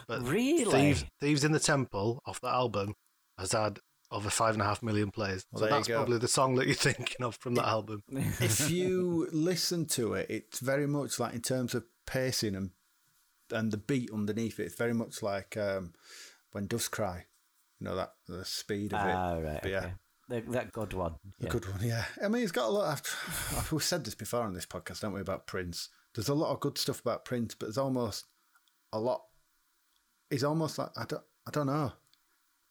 But Really? Thieves, Thieves in the Temple off that album has had over five and a half million plays. Well, so that's probably the song that you're thinking of from that album. if you listen to it, it's very much like in terms of pacing and and the beat underneath it. It's very much like um, when doves cry. You know that the speed of it. Ah, right. But yeah. okay. The, that good one. A Yeah. good one, yeah. I mean, he's got a lot. Of, we've said this before on this podcast, don't we, about Prince? There's a lot of good stuff about Prince, but there's almost a lot. He's almost like I don't. I don't know.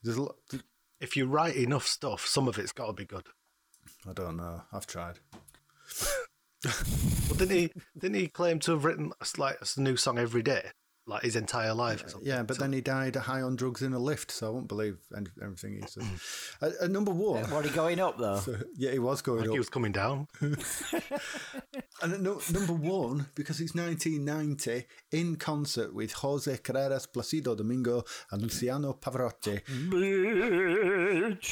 There's a lot. If you write enough stuff, some of it's got to be good. I don't know. I've tried. Well, didn't he? Didn't he claim to have written a, like a new song every day, like his entire life? Or something? Yeah, but then he died high on drugs in a lift, so I won't believe any- everything he says. at, at number one, What are you going up though? yeah, he was going think up. he was coming down. And at no, number one, because it's 1990, in concert with Jose Carreras, Placido Domingo, and Luciano Pavarotti.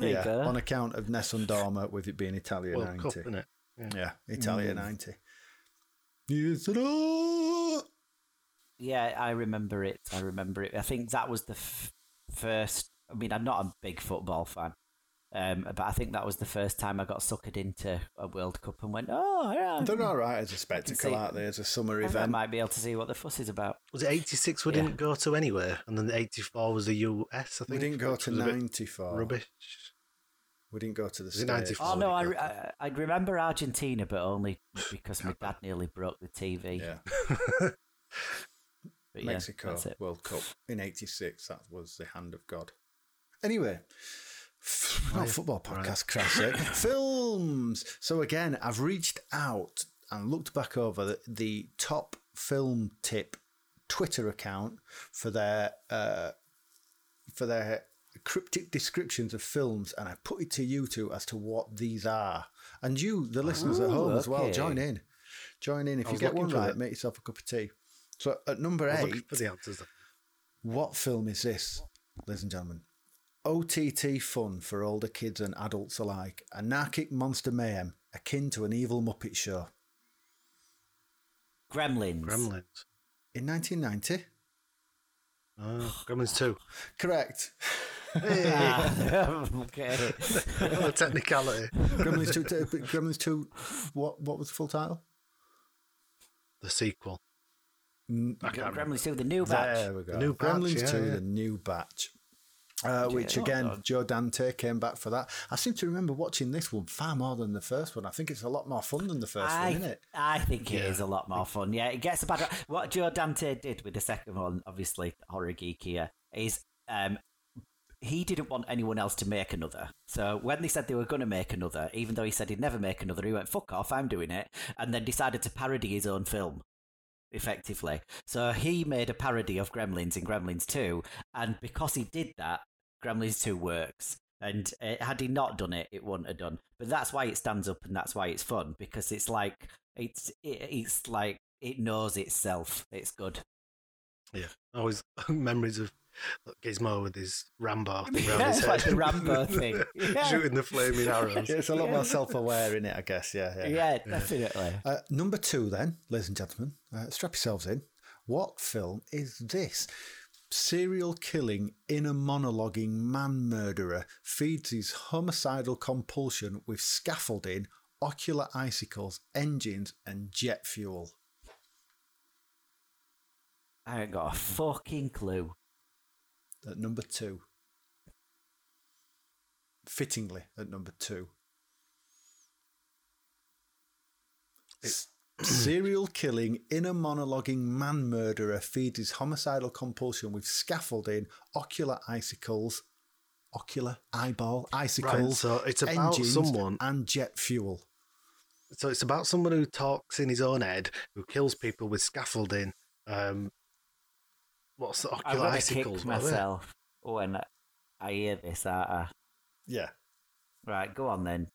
Yeah, on account of Nessun Dorma, with it being Italian World 90. Cup, innit? Yeah, Italia Mm. 90. Yes. Yeah, I remember it. I remember it. I think that was the f- first. I mean, I'm not a big football fan, um, but I think that was the first time I got suckered into a World Cup and went, "Oh, yeah, They're all right as a spectacle, see- aren't they? As a summer I event. might be able to see what the fuss is about." Was it 86 we Yeah. didn't go to anywhere? And then 84 was the US, I think. We didn't go to was a bit 94. Rubbish. We didn't go to the Was States. Oh no, I, we re- got I I remember Argentina, but only because my dad nearly broke the TV. Yeah, But Mexico that's it. World Cup in '86. That was the hand of God. Anyway, f- not football podcast, crash it. Films. So again, I've reached out and looked back over the, the top film tip Twitter account for their uh, for their cryptic descriptions of films, and I put it to you two as to what these are, and you, the listeners at Oh, home as well, join in. Join in if you get one for right. that. Make yourself a cup of tea. So at number eight, for the answers. what film is this, ladies and gentlemen? OTT fun for older kids and adults alike. Anarchic monster mayhem, akin to an evil Muppet show. Gremlins. Gremlins. In 1990? Oh, Gremlins 2. Correct. Okay. What a technicality. Gremlins 2, t- Gremlins 2, what, what was the full title? The sequel. I can't remember. Gremlins 2, the new batch. There we go. The new batch, Gremlins yeah, 2, yeah. the new batch. Uh, which Yeah. again, Joe Dante came back for that. I seem to remember watching this one far more than the first one. I think it's a lot more fun than the first I, one, isn't it? I think it Yeah. is a lot more fun. Yeah, it gets a bad. What Joe Dante did with the second one, obviously horror geek here, is um, he didn't want anyone else to make another. So when they said they were going to make another, even though he said he'd never make another, he went "fuck off, I'm doing it," and then decided to parody his own film. Effectively, so he made a parody of Gremlins in Gremlins Two, and because he did that, Gremlins Two works. And uh, had he not done it, it wouldn't have done. But that's why it stands up, and that's why it's fun because it's like it's it, it's like it knows itself. It's good. Yeah. Always memories of Gizmo with his Rambo thing around Yeah, his it's head. like the Rambo thing. Yeah. Shooting the flaming arrows. It's a lot more self aware in it, I guess. Yeah, yeah. Yeah, definitely. Uh, number two, then, ladies and gentlemen, uh, strap yourselves in. What film is this? Serial killing, inner monologuing man murderer feeds his homicidal compulsion with scaffolding, ocular icicles, engines, and jet fuel. I ain't got a fucking clue. At number two. Fittingly, at number two. S- Serial killing, inner monologuing man murderer feeds his homicidal compulsion with scaffolding, ocular icicles, ocular eyeball icicles, so it's about engines, someone- and jet fuel. So it's about someone who talks in his own head, who kills people with scaffolding. Um, what's the I'm ocular gonna kick myself when I hear this. Uh, Yeah. right, go on then.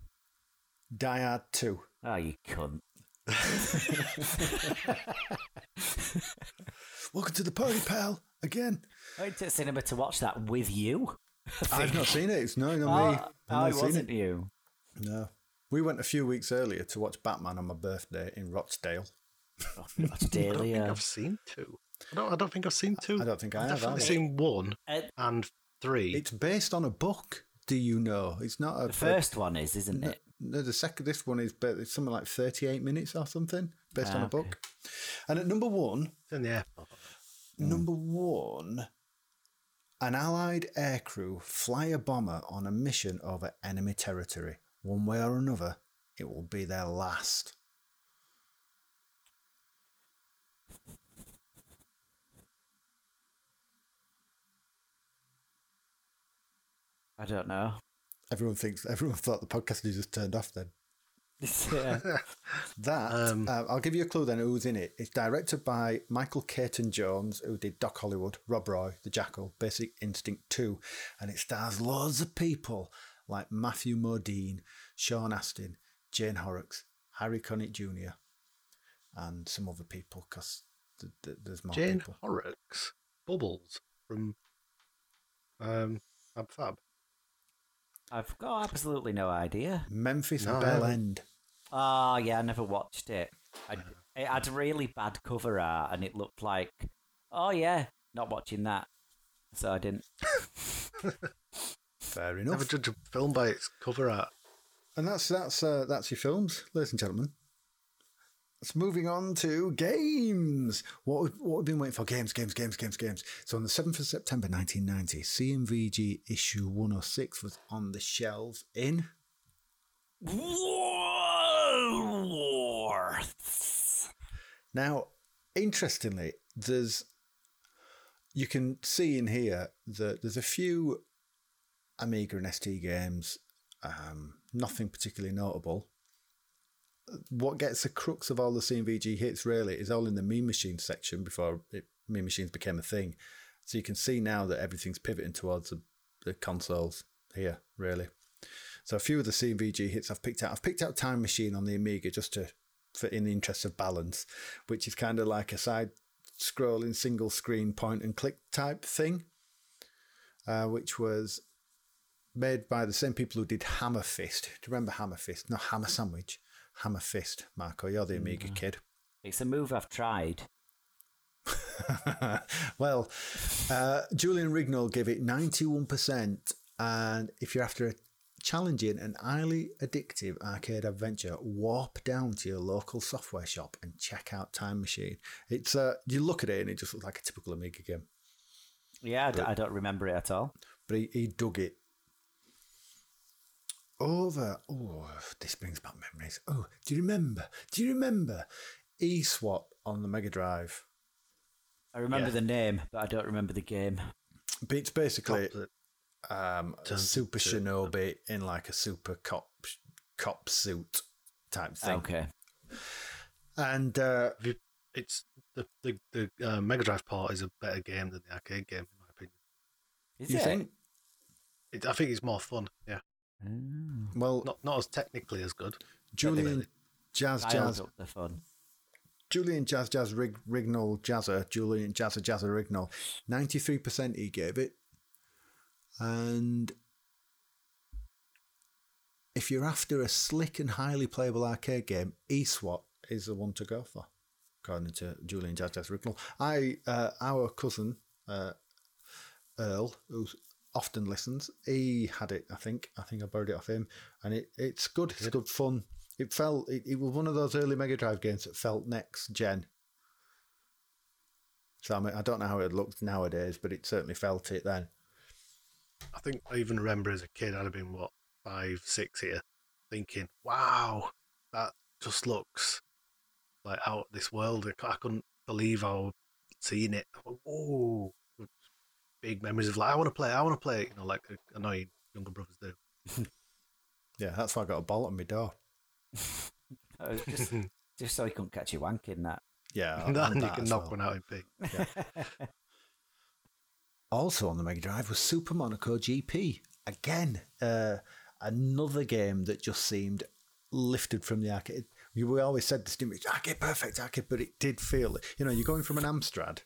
Die Hard 2. Oh, you cunt. Welcome to the party, pal. again. I went to the cinema to watch that with you. I've not seen it. It's no, no Oh, me. oh, I've it not seen wasn't it. you. No. We went a few weeks earlier to watch Batman on my birthday in Rochdale. That's I don't think I've seen two. I don't. I don't think I've seen two. I don't think I have. I've have. definitely either. seen one and three. It's based on a book. Do you know? It's not a the first one is, isn't No, it? no, the second. This one is but it's something like thirty-eight minutes or something, based on Ah, a book. And at number one, It's in the airport. number one, an Allied aircrew fly a bomber on a mission over enemy territory. One way or another, it will be their last. I don't know. Everyone thinks. Everyone thought the podcast had just turned off. Then yeah. that Um, uh, I'll give you a clue. Then who's in it? It's directed by Michael Caton Jones, who did Doc Hollywood, Rob Roy, The Jackal, Basic Instinct Two, and it stars loads of people like Matthew Modine, Sean Astin, Jane Horrocks, Harry Connick Jr., and some other people because th- th- there's more Jane people. Horrocks, Bubbles from um, Ab Fab. I've got absolutely no idea. Memphis No, I Bell haven't. End. Oh, yeah, I never watched it. I, it had really bad cover art and it looked like, oh, yeah, not watching that. So I didn't. Fair enough. Never judge a film by its cover art. And that's that's uh, that's your films, ladies and gentlemen. Let's moving on to games. What what we've been waiting for? Games, games, games, games, games. So on the seventh of September, nineteen ninety, CMVG issue one hundred six was on the shelves in. Woolworths. Now, interestingly, there's you can see in here that there's a few Amiga and ST games, um, nothing particularly notable. What gets the crux of all the CMVG hits really is all in the Mean Machines section before it, Mean Machines became a thing. So you can see now that everything's pivoting towards the, the consoles here, really. So a few of the CMVG hits I've picked out. I've picked out Time Machine on the Amiga just to, for in the interest of balance, which is kind of like a side scrolling single screen point and click type thing, uh, which was made by the same people who did Hammer Fist. Do you remember Hammer Fist? No, Hammer Sandwich. Hammer Fist, Marco. You're the Amiga kid. It's a move I've tried. well, uh, Julian Rignall gave it 91%. And if you're after a challenging and highly addictive arcade adventure, warp down to your local software shop and check out Time Machine. It's uh, You look at it and it just looks like a typical Amiga game. Yeah, I don't remember it at all. But he, he dug it. Over. Oh, this brings back memories. Oh, do you remember? Do you remember eSWAT on the Mega Drive? I remember Yeah. the name, but I don't remember the game. But it's basically Opposite. um, a super into- shinobi in like a super cop cop suit type thing. Okay. And uh, It's the the, the uh, Mega Drive part is a better game than the arcade game, in my opinion. Is you it? think? It, I think it's more fun. Yeah, Mm. Well, not not as technically as good. Julian definitely. Jazz Dialed Jazz up the fun. Julian Jazz Jazz Rig, Rignall Jazzer Julian Jazzer Jazzer Rignall, ninety three percent he gave it, and if you're after a slick and highly playable arcade game, eSWAT is the one to go for, according to Julian Jazz Jazz Rignall. I uh, our cousin uh, Earl, who often listens, he had it. I think I think I borrowed it off him, and it, it's good. It's good fun. It felt it, it was one of those early Mega Drive games that felt next gen. So I, mean, I don't know how it looked nowadays, but it certainly felt it then. I think I even remember as a kid, I'd have been what five, six here, thinking, "Wow, that just looks like out this world." I couldn't believe I was seeing it. Whoa, big memories of like, I want to play, I want to play it. You know, like annoying younger brothers do. Yeah, that's why I got a bolt on my door. Uh, just, just so he couldn't catch you wanking that. Yeah, and and then you can knock well. one out in pig. Also on the Mega Drive was Super Monaco GP. Again, uh, another game that just seemed lifted from the arcade. We we always said this, didn't we? Arcade perfect, arcade, but it did feel, you know, you're going from an Amstrad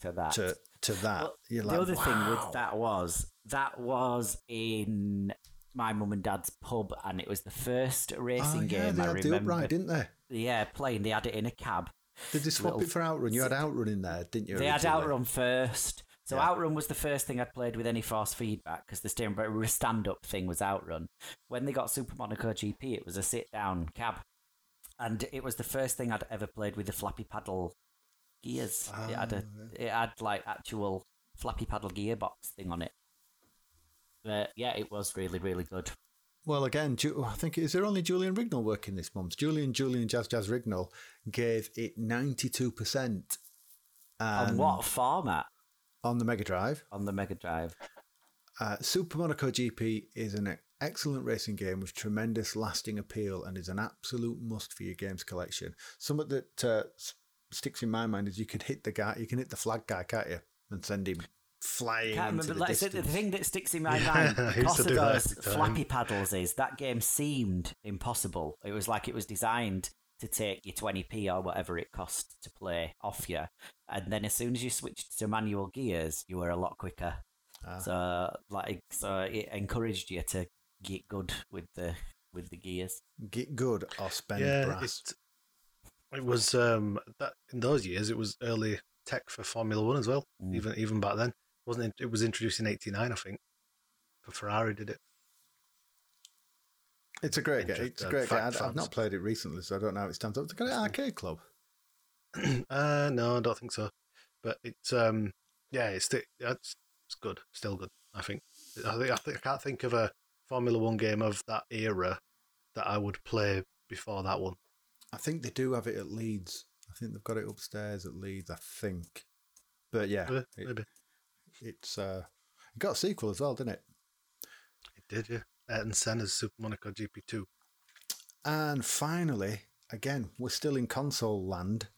to that. to to that. Well, You're the like, other thing with that was that was in my mum and dad's pub, and it was the first Oh, racing yeah, game they I had the remember. upright, didn't they? yeah, playing. They had it in a cab. Did they swap Little- it for Outrun? You had Outrun in there, didn't you? They had? Outrun first. So Yeah. Outrun was the first thing I'd played with any force feedback because the stand-up thing was Outrun. When they got Super Monaco GP, it was a sit-down cab, and it was the first thing I'd ever played with the flappy paddle gears. it had a, Ah, it had like actual flappy paddle gearbox thing on it. But yeah, it was really really good. Well, again, I think is there only Julian Rignall working this month? Julian, Julian, Jazz, Jazz Rignall gave it ninety two percent on what format? on the Mega Drive. On the Mega Drive. Uh, Super Monaco GP is an excellent racing game with tremendous lasting appeal and is an absolute must for your games collection. Something that uh, sticks in my mind is you could hit the guy, you can hit the flag guy, can't you, and send him flying Can't into remember. the Like I said, distance. the thing that sticks in my Yeah, mind I because of those flappy paddles is that game seemed impossible. It was like it was designed to take your 20p or whatever it cost to play off you, and then as soon as you switched to manual gears, you were a lot quicker. Ah. So like, so it encouraged you to get good with the with the gears. Get good or spend yeah, brass. It, was um that in those years it was early tech for Formula One as well. Mm. Even even back then, wasn't it? It was introduced in '89, I think. But Ferrari did it. It's a great game. It's a uh, great game. I've, not played it recently, so I don't know how it stands up. It's an arcade club. uh, no, I don't think so. But it's um, yeah, it's it's it's good, still good. I think. I think I think I can't think of a Formula One game of that era that I would play before that one. I think they do have it at Leeds. I think they've got it upstairs at Leeds. I think, but yeah, it- maybe it's uh, it got a sequel as well, didn't it? it did. Yeah, Ayrton Senna's Super Monaco GP2. And finally, again, we're still in console land.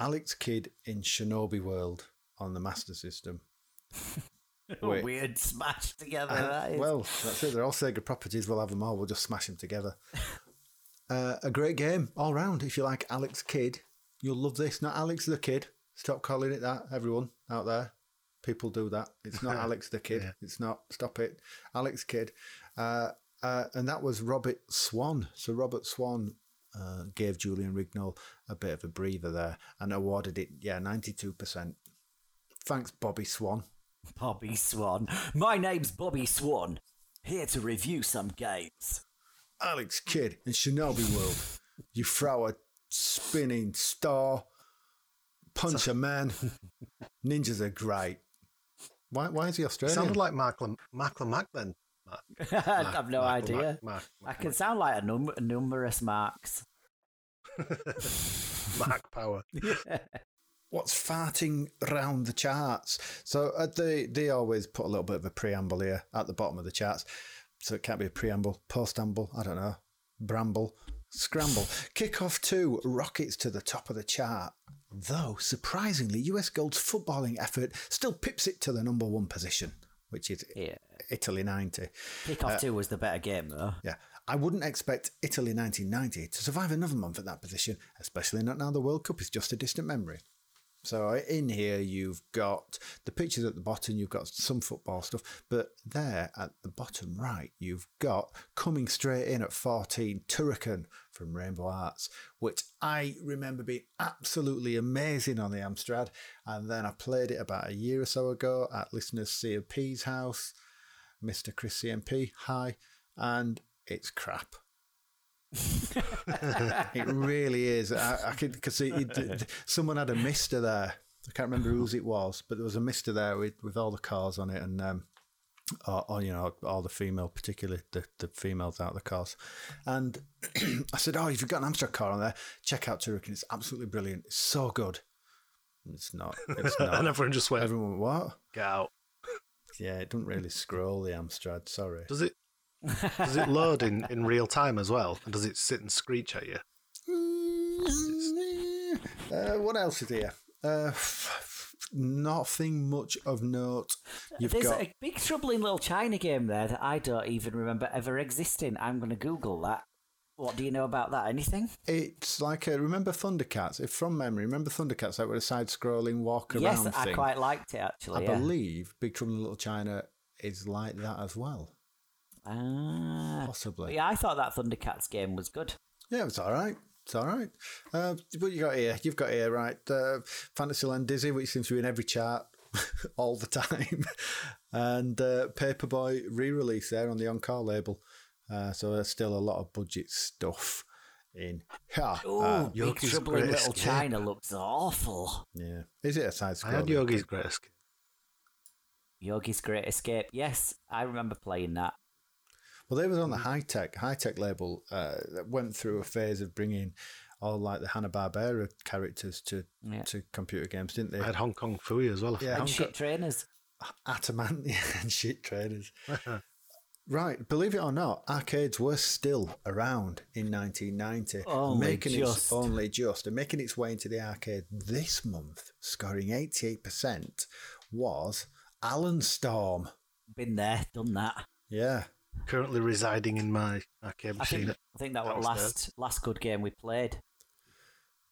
Alex Kidd in Shinobi World on the Master System. Wait. Weird smash together. Uh, that is. well, that's it. They're all Sega properties. We'll have them all. We'll just smash them together. uh, a great game all round. If you like Alex Kidd, you'll love this. Not Alex the Kid. Stop calling it that, everyone out there. People do that. It's not Alex the Kid. Yeah. It's not. Stop it. Alex Kidd. Uh, uh, and that was Robert Swan. So Robert Swan uh, gave Julian Rignall a bit of a breather there and awarded it, yeah, 92%. Thanks, Bobby Swan. Bobby Swan. My name's Bobby Swan. Here to review some games. Alex Kidd in Shinobi World. You throw a spinning star, punch a man. Ninjas are great. Why, why is he It Australian? sounded like Mark Lam- Mark Lamack then. Mark, I have no Mark idea. Lamack, Mark, I Mark, can sound like a num- numerous marks. Mark Power. What's farting round the charts? So uh, they they always put a little bit of a preamble here at the bottom of the charts. So it can't be a preamble, postamble, I don't know, bramble, scramble. Kickoff two rockets to the top of the chart. Though surprisingly, US Gold's footballing effort still pips it to the number one position, which is Yeah. Italy 90. Kickoff uh, 2 was the better game, though. Yeah. I wouldn't expect Italy 1990 to survive another month at that position, especially not now the World Cup is just a distant memory. So uh, in here, you've got the pictures at the bottom, you've got some football stuff, but there at the bottom right, you've got coming straight in at 14, Turrican from Rainbow Arts, which I remember being absolutely amazing on the Amstrad. And then I played it about a year or so ago at listeners CMP's house, Mr. Chris CMP, hi, and it's crap. It really is. I, I could because someone had a Mister there. I can't remember whose it was, but there was a Mister there with, with all the cars on it, and um, or, or, you know all the female, particularly the, the females out of the cars. And I said, "Oh, if you've got an Amstrad car on there, check out Turrican. It's absolutely brilliant. It's so good." It's not. It's not. and everyone just went, Everyone, went, what? get out. Yeah, it doesn't really scroll the Amstrad. Sorry. Does it? Does it load in, in real time as well? And does it sit and screech at you? Uh, what else is here? Uh, nothing much of note. You've There's got a big trouble in Little China game there that I don't even remember ever existing. I'm going to Google that. What do you know about that? Anything? It's like a, remember Thundercats? If from memory, remember Thundercats? That were a side-scrolling walk around. yes, around I thing. quite liked it I actually. yeah. believe Big Trouble in Little China is like that as well, Ah. possibly. yeah, I thought that Thundercats game was good. Yeah, it's all right. It's all right. Uh, what you got here? You've got here, right? Uh, Fantasyland Dizzy, which seems to be in every chart all the time, and uh, Paperboy re-release there on the Encore label. Uh, so there's still a lot of budget stuff in here. Oh, Uh, Big Yogi's Trouble in Little Escape. China looks awful. yeah, is it a side I had Yogi's Great Escape. Yogi's Great Escape. Yes, I remember playing that. Well, they was on the high tech Hi-Tec label uh, that went through a phase of bringing all like the Hanna Barbera characters to Yeah. to computer games, didn't they? I had Hong Kong Phooey as well. Yeah, and Hong shit Kong- trainers. Atamantia and shit traders. right, believe it or not, arcades were still around in 1990, Only making just. its only just and making its way into the arcade this month, scoring 88%, was Alien Storm. Been there, done that. Yeah, Currently residing in my arcade I machine. think, I think that was downstairs. last last good game we played.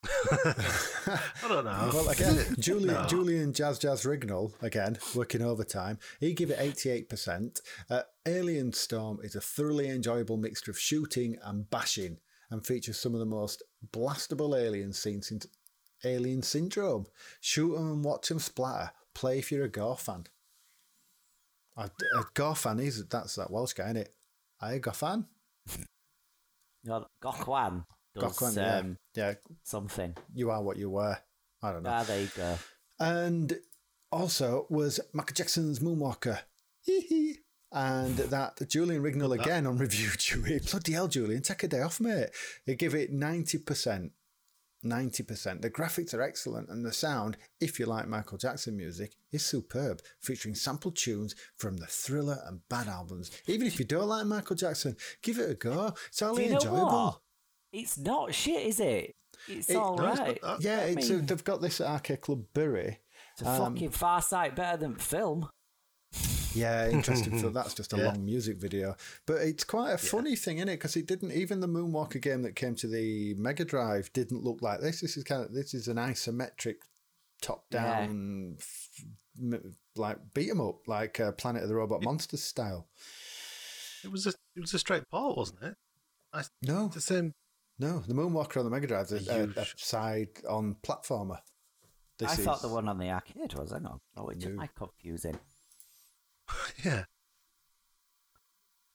I don't know. Well, again, Julian, No. Julian Jazz Jazz Rignall, again, working overtime. He give it 88%. Uh, Alien Storm is a thoroughly enjoyable mixture of shooting and bashing and features some of the most blastable alien scenes in Alien Syndrome. Shoot 'em and watch 'em splatter. Play if you're a Gore fan. A, a Gore fan is, that's that Welsh guy, innit? I a Gore fan? You know, Gok Wan does Gok Wan, yeah. um, Yeah, something. you are what you were. I don't know. Ah, there you go. and also was Michael Jackson's Moonwalker. And that Julian Rignall again on review Chewy. Bloody hell, Julian, take a day off, mate. They give it 90%. 90%. The graphics are excellent and the sound, if you like Michael Jackson music, is superb, featuring sample tunes from the Thriller and Bad albums. Even if you don't like Michael Jackson, give it a go. It's only you know enjoyable. what? It's not shit, is it? It's It- all No, it's right. that. Yeah, I mean- uh, they've got this at Arcade Club Bury. It's a fucking far sight better than film. Yeah, interesting. so that's just a Yeah. long music video, but it's quite a funny thing, isn't it? Because it didn't even the Moonwalker game that came to the Mega Drive didn't look like this. This is kind of this is an isometric, top down, like beat 'em up, like uh, Planet of the Robot Monsters style. It was a it was a straight part, wasn't it? I, No, the same. no, the Moonwalker on the Mega Drive is a, a, a side on platformer. This I thought the one on the arcade was. Hang on. Oh, which am No. I confusing? Yeah.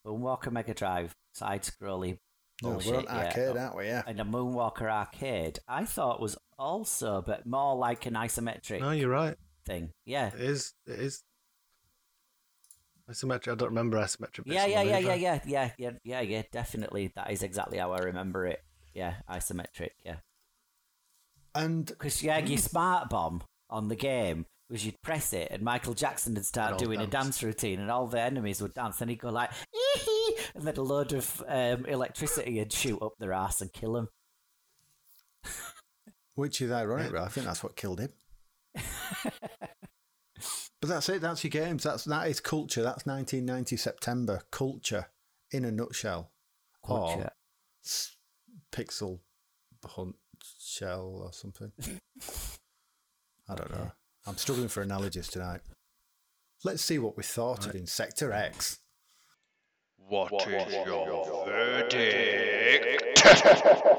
Moonwalker Mega Drive, side scrolly. Oh, no, bullshit, we're on yeah. arcade, aren't we? Yeah. And a Moonwalker arcade, I thought was also, but more like an isometric No, you're right. thing. Yeah. It is. It is. Isometric. I don't remember isometric. bits Yeah, on yeah, yeah, yeah, yeah, yeah, yeah, yeah, yeah. Definitely, that is exactly how I remember it. Yeah, isometric. Yeah, And because yeah, your smart bomb on the game was you'd press it and Michael Jackson would start doing a dance. dance routine and all the enemies would dance and he'd go like, "Ee-hee," and then a load of um, electricity would shoot up their ass and kill him. Which is ironic, but I think that's what killed him. but that's it. That's your games. That's that is culture. That's 1990 September culture in a nutshell. Culture. s- pixel hunt shell or something. I don't know. I'm struggling for analogies tonight. Let's see what we thought of Insector X. What is your verdict?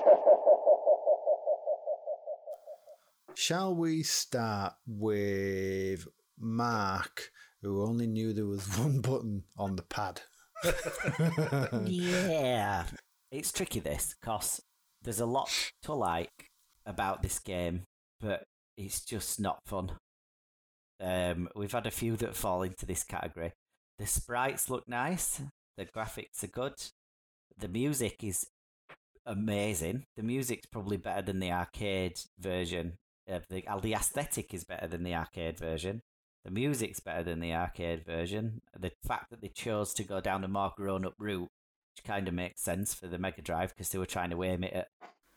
Shall we start with Mark, who only knew there was one button on the pad? yeah, it's tricky this because there's a lot to like about this game, but it's just not fun. Um, we've had a few that fall into this category. The sprites look nice, the graphics are good, the music is amazing. The music's probably better than the arcade version. Of the uh, the aesthetic is better than the arcade version. The music's better than the arcade version. The fact that they chose to go down a more grown up route, which kind of makes sense for the Mega Drive because they were trying to aim it at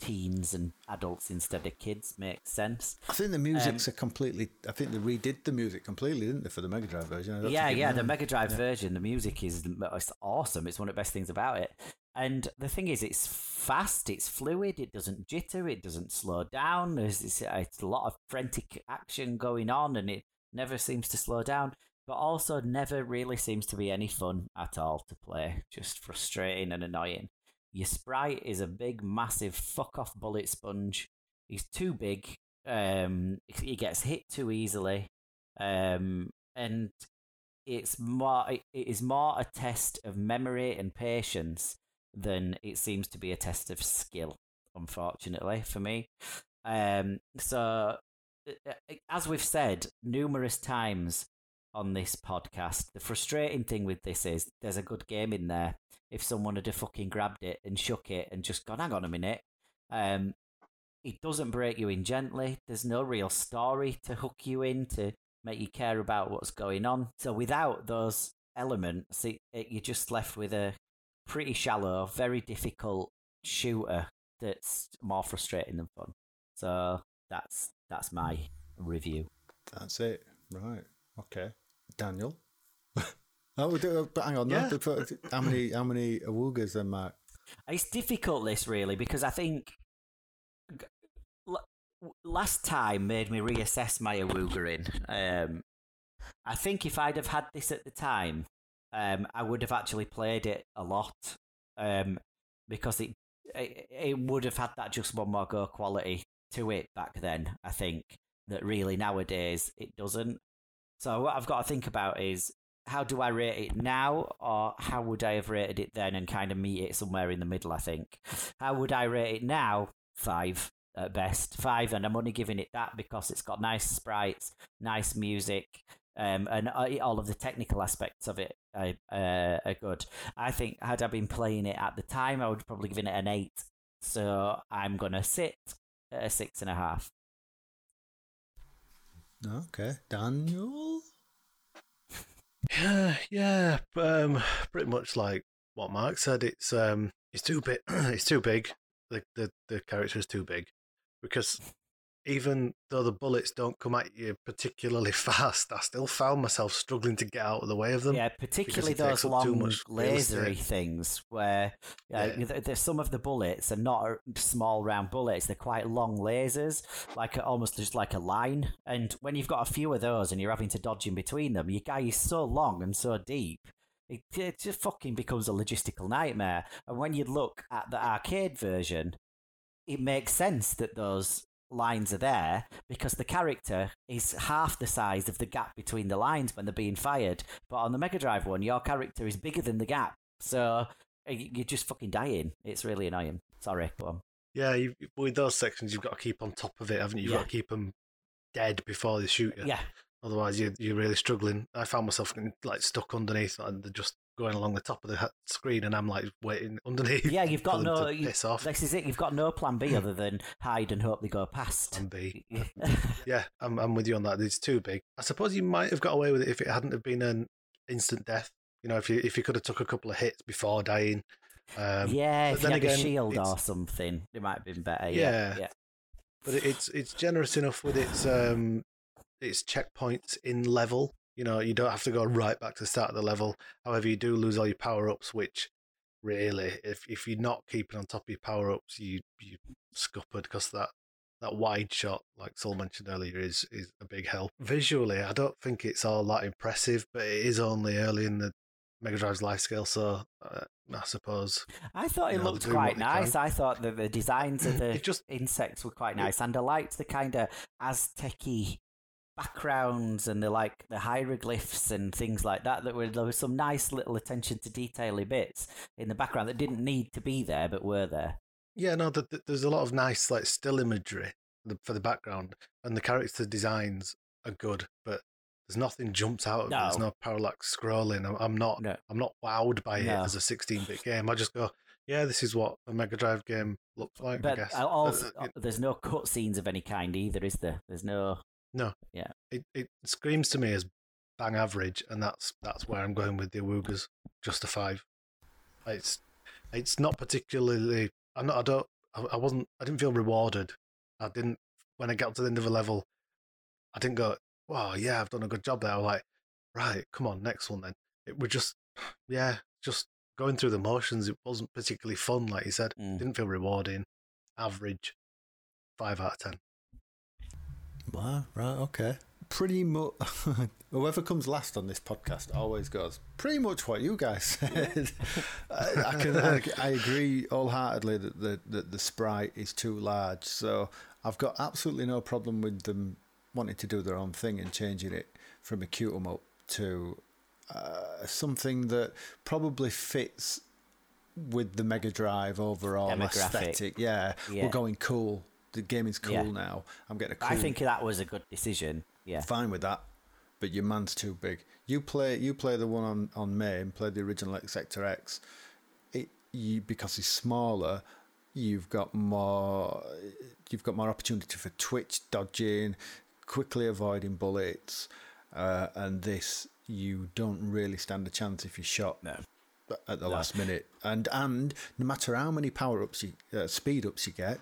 teens and adults instead of kids, makes sense. I think the music's um, a completely. I think they redid the music completely, didn't they, for the Mega Drive version? Yeah, yeah, the Mega Drive version, the music is it's awesome. It's one of the best things about it. And the thing is, it's fast, it's fluid, it doesn't jitter, it doesn't slow down. There's it's, it's a lot of frantic action going on, and it never seems to slow down. But also, never really seems to be any fun at all to play. Just frustrating and annoying. Your sprite is a big, massive fuck off bullet sponge. He's too big. Um, he gets hit too easily. Um, and it's more it is more a test of memory and patience than it seems to be a test of skill unfortunately for me um so as we've said numerous times on this podcast the frustrating thing with this is there's a good game in there if someone had fucking grabbed it and shook it and just gone hang on a minute um it doesn't break you in gently there's no real story to hook you in to make you care about what's going on. So without those elements, it, it, you're just left with a pretty shallow, very difficult shooter that's more frustrating than fun. So that's that's my review. That's it. Right. Okay. Daniel. Oh, but hang on. Yeah. How many how many awoogas then, Mark? It's difficult this really because I think last time made me reassess my awoogering. Um, I think if I'd have had this at the time, um, I would have actually played it a lot um, because it, it it would have had that just one more go quality to it back then. I think that really nowadays it doesn't. So what I've got to think about is how do I rate it now, or how would I have rated it then, and kind of meet it somewhere in the middle. I think. How would I rate it now? Five at best. Five, and I'm only giving it that because it's got nice sprites, nice music, um, and uh, all of the technical aspects of it are, uh, are good. I think had I been playing it at the time, I would probably give it an eight. So I'm gonna sit at a six and a half. Okay, Daniel. Yeah, yeah, um, pretty much like what Mark said. It's um, it's too big. it's too big. The the the character is too big because even though the bullets don't come at you particularly fast, I still found myself struggling to get out of the way of them. Yeah, particularly those long lasery things where uh, yeah. some of the bullets are not small round bullets; they're quite long lasers, like almost just like a line. And when you've got a few of those and you're having to dodge in between them, your guy is so long and so deep. It, it just fucking becomes a logistical nightmare. And when you look at the arcade version, it makes sense that those lines are there because the character is half the size of the gap between the lines when they're being fired. But on the Mega Drive one, your character is bigger than the gap. So eh, you're just fucking dying. It's really annoying. Sorry, go on. Yeah, you, with those sections, you've got to keep on top of it, haven't you? You've yeah. got to keep them dead before they shoot you. Yeah. Otherwise, you, you're really struggling. I found myself getting, like stuck underneath and they're just going along the top of the screen, and I'm like waiting underneath. Yeah, you've got no. You, this is it. You've got no plan B other than hide and hope they go past. Plan B. yeah, I'm, I'm with you on that. It's too big. I suppose you might have got away with it if it hadn't have been an instant death. You know, if you if you could have took a couple of hits before dying. Um, yeah, if you had again, a shield or something, it might have been better. Yeah, yeah. yeah. But it's it's generous enough with its um its checkpoints in level you know, you don't have to go right back to the start of the level. However, you do lose all your power ups, which really, if if you're not keeping on top of your power ups, you you scuppered because that that wide shot, like Sul mentioned earlier, is is a big help. Visually, I don't think it's all that impressive, but it is only early in the Mega Drive's life scale, so uh, I suppose. I thought it know, looked quite nice. I thought that the designs of the just, insects were quite nice, and I liked the kind of Aztec backgrounds and the like the hieroglyphs and things like that that were there was some nice little attention to detaily bits in the background that didn't need to be there but were there yeah no the, the, there's a lot of nice like still imagery for the background and the character designs are good but there's nothing jumps out no. there's no parallax scrolling i'm, I'm not no. i'm not wowed by no. it as a 16-bit game i just go yeah, this is what a Mega Drive game looks like. But I guess. Also, uh, there's no cutscenes of any kind either, is there? There's no no. Yeah. It it screams to me as bang average, and that's that's where I'm going with the Awoogas. Just a five. It's it's not particularly. I'm not. I don't. I, I wasn't. I didn't feel rewarded. I didn't. When I got to the end of a level, I didn't go. Wow, yeah, I've done a good job there. I was like, right, come on, next one then. It was just, yeah, just going through the motions. It wasn't particularly fun, like you said. Mm. Didn't feel rewarding. Average. Five out of ten. Wow, right, okay. Pretty much, whoever comes last on this podcast always goes, pretty much what you guys said. I, I, can, I, I agree wholeheartedly that the, that the sprite is too large. So I've got absolutely no problem with them wanting to do their own thing and changing it from a cute 'em up to uh, something that probably fits with the Mega Drive overall aesthetic. Yeah, Yeah. we're going cool. The game is cool Yeah. now. I'm getting a cool I think that was a good decision. Yeah. fine with that, but your man's too big. You play you play the one on on main, play the original X Sector X. It you because he's smaller, you've got more you've got more opportunity for twitch dodging, quickly avoiding bullets, uh, and this you don't really stand a chance if you're shot No. at the last minute. And and no matter how many power ups you uh, speed ups you get,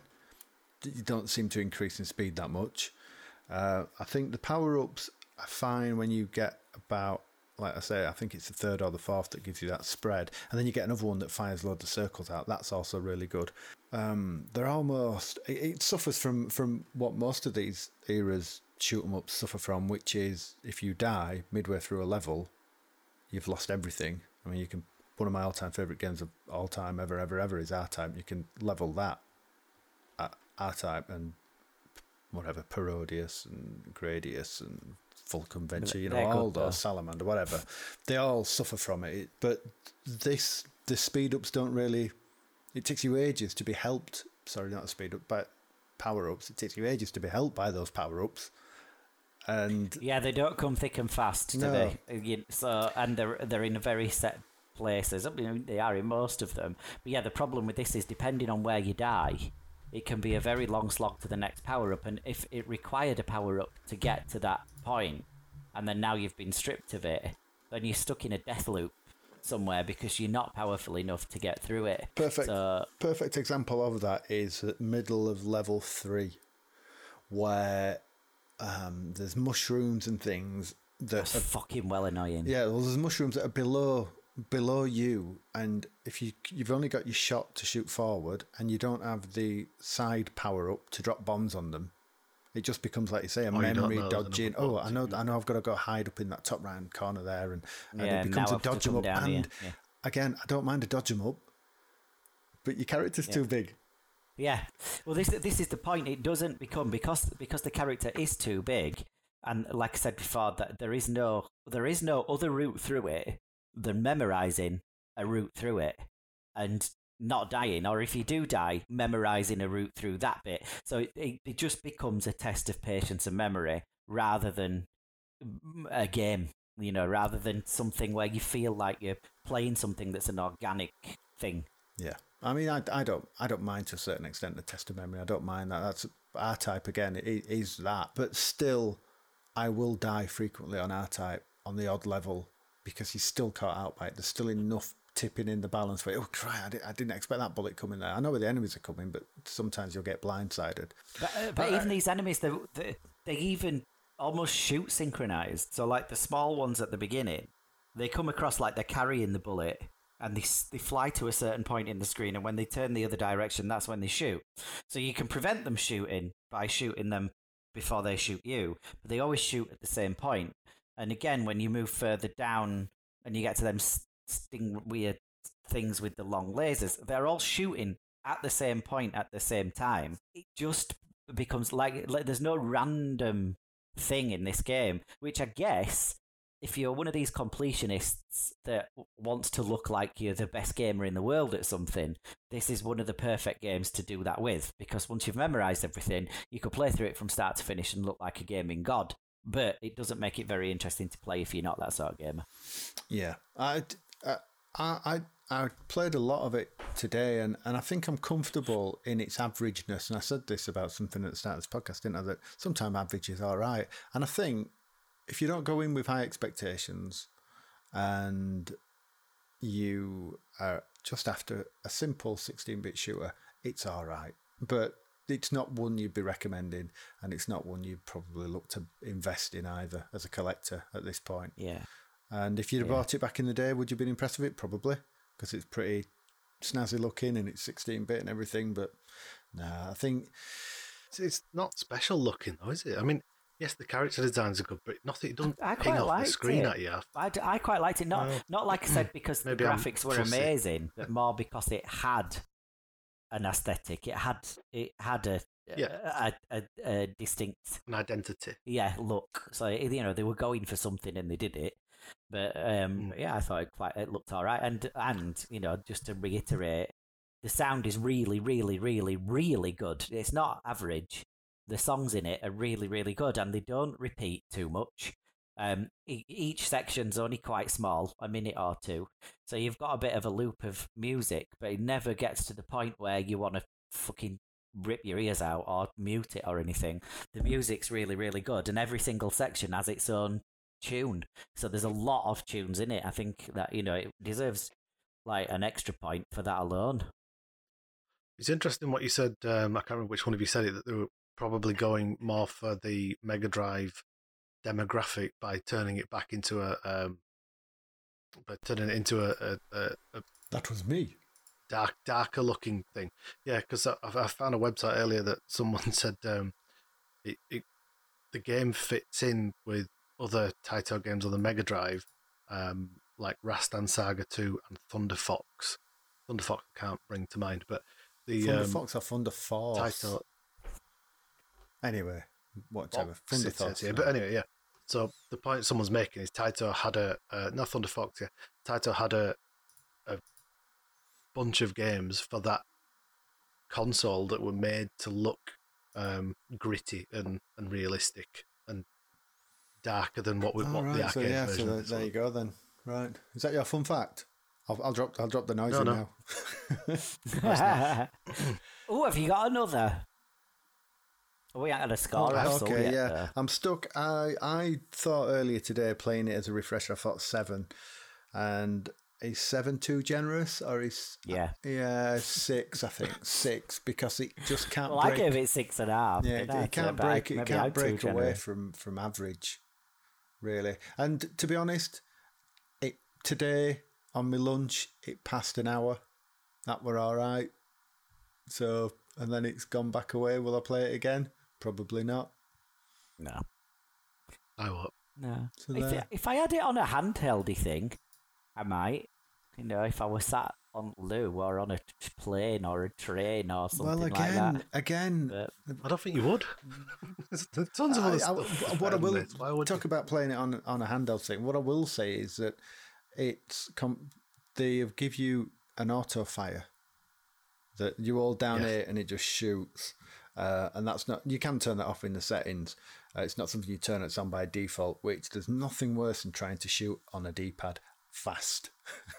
you don't seem to increase in speed that much. Uh, I think the power ups are fine when you get about, like I say, I think it's the third or the fourth that gives you that spread, and then you get another one that fires loads of circles out. That's also really good. Um, they're almost it, it suffers from from what most of these eras shoot 'em ups suffer from, which is if you die midway through a level, you've lost everything. I mean, you can one of my all-time favorite games of all time ever, ever, ever is R-Type. You can level that at R-Type and whatever Parodius and Gradius and Full Convention, you know, all those Salamander, whatever. They all suffer from it. But this, the speed ups don't really. It takes you ages to be helped. Sorry, not a speed up, but power ups. It takes you ages to be helped by those power ups. And Yeah, they don't come thick and fast, do No. they? So, and they're they're in a very set places. I mean, they are in most of them. But yeah, the problem with this is depending on where you die, it can be a very long slog to the next power up. And if it required a power up to get to that point, and then now you've been stripped of it, then you're stuck in a death loop somewhere because you're not powerful enough to get through it. Perfect. So, perfect example of that is at middle of level three, where um, there's mushrooms and things that that's are fucking well annoying. Yeah, well, there's mushrooms that are below below you, and if you you've only got your shot to shoot forward, and you don't have the side power up to drop bombs on them, it just becomes like you say a Oh, memory dodging. Oh, I know, I know, I've got to go hide up in that top right hand corner there, and, and Yeah, it becomes a dodge 'em up. And yeah. again, I don't mind a dodge 'em up, but your character's too big. Yeah. Well, this this is the point. It doesn't become because because the character is too big, and like I said before, that there is no there is no other route through it than memorizing a route through it, and not dying, or if you do die, memorizing a route through that bit. So it, it, just becomes a test of patience and memory rather than a game. You know, rather than something where you feel like you're playing something that's an organic thing. Yeah, I mean, I, I don't I don't mind to a certain extent the test of memory. I don't mind that. That's R-Type again. It is that, but still, I will die frequently on R-Type on the odd level because he's still caught out by it. There's still enough tipping in the balance where oh cry, I, di- I didn't expect that bullet coming there. I know where the enemies are coming, but sometimes you'll get blindsided. But, uh, but even these enemies, they, they they even almost shoot synchronized. So like the small ones at the beginning, they come across like they're carrying the bullet, and they they fly to a certain point in the screen, and when they turn the other direction, that's when they shoot. So you can prevent them shooting by shooting them before they shoot you, but they always shoot at the same point. And again, when you move further down and you get to them sting weird things with the long lasers, they're all shooting at the same point at the same time. It just becomes like, like there's no random thing in this game, which I guess if you're one of these completionists that wants to look like you're the best gamer in the world at something, this is one of the perfect games to do that with. Because once you've memorized everything, you could play through it from start to finish and look like a gaming god. But it doesn't make it very interesting to play if you're not that sort of gamer. Yeah, I, uh, I, I, I played a lot of it today, and, and I think I'm comfortable in its averageness. And I said this about something at the start of this podcast, didn't I? That sometimes average is all right. And I think if you don't go in with high expectations, and you are just after a simple 16-bit shooter, it's all right. But it's not one you'd be recommending, and it's not one you'd probably look to invest in either as a collector at this point. Yeah. And if you'd have bought it back in the day, would you have been impressed with it? Probably. because it's pretty snazzy looking and it's 16 bit and everything. But nah, I think It's, it's not special looking though, is it? I mean, yes, the character designs are good, but nothing. It doesn't I ping quite off the screen it. at you. I, d- I quite liked it. Not Well, not like I said because the maybe I'm graphics were fussy. amazing, but more because it had an aesthetic. It had it had a Yeah. a, a, a distinct An identity. yeah look. So you know they were going for something and they did it. But um, Mm. yeah, I thought it quite it looked all right. And and you know just to reiterate, the sound is really really really really good. It's not average. The songs in it are really really good, and they don't repeat too much. Um, each section's only quite small, a minute or two, so you've got a bit of a loop of music, but it never gets to the point where you want to fucking rip your ears out or mute it or anything. The music's really, really good, and every single section has its own tune. So there's a lot of tunes in it. I think that you know it deserves like an extra point for that alone. It's interesting what you said. Um, I can't remember which one of you said it that they were probably going more for the Mega Drive demographic by turning it back into a um, by turning it into a, a, a, that was me. dark darker looking thing. Yeah, because I, I found a website earlier that someone said um, it, it the game fits in with other Taito games on the Mega Drive, um, like Rastan Saga Two and Thunder Fox. Thunder Fox I can't bring to mind, but the Thunder um, Fox or Thunder Force? Taito Anyway, whatever. Fox, Thunder it says Force. here. But anyway, yeah. So the point someone's making is Taito had a uh, not Thunder Fox, yeah. Taito had a a bunch of games for that console that were made to look um, gritty and, and realistic and darker than what, we, All what the arcade so yeah, so version. there, there you go then. Right, is that your fun fact? I'll, I'll drop. I'll drop the noise No, in no. now. oh, have you got another? We ain't had a score Oh, okay, yet, yeah. though. I'm stuck. I I thought earlier today playing it as a refresher. I thought seven, and is seven too generous or is Yeah. yeah six? I think six because it just can't. Well, I break, gave it six and a half. Yeah, it, it can't break. It maybe I'm can't break away generous. from from average, really. And to be honest, it today on my lunch it passed an hour. That were all right. So and then it's gone back away. Will I play it again? Probably not. No. I won't. No. So if, there. if I had it on a handheldy thing, I might. You know, if I was sat on loo or on a plane or a train or something well, like again, that. again, But uh, I don't think you would. There's tons of other I- I- stuff. what I will this. Why would talk about playing it on on a handheld thing. What I will say is that it's com- they give you an auto fire that you all down Yes. here and it just shoots. Uh, and that's not you can turn that off in the settings. Uh, it's not something you turn it on by default. Which there's nothing worse than trying to shoot on a D-pad fast.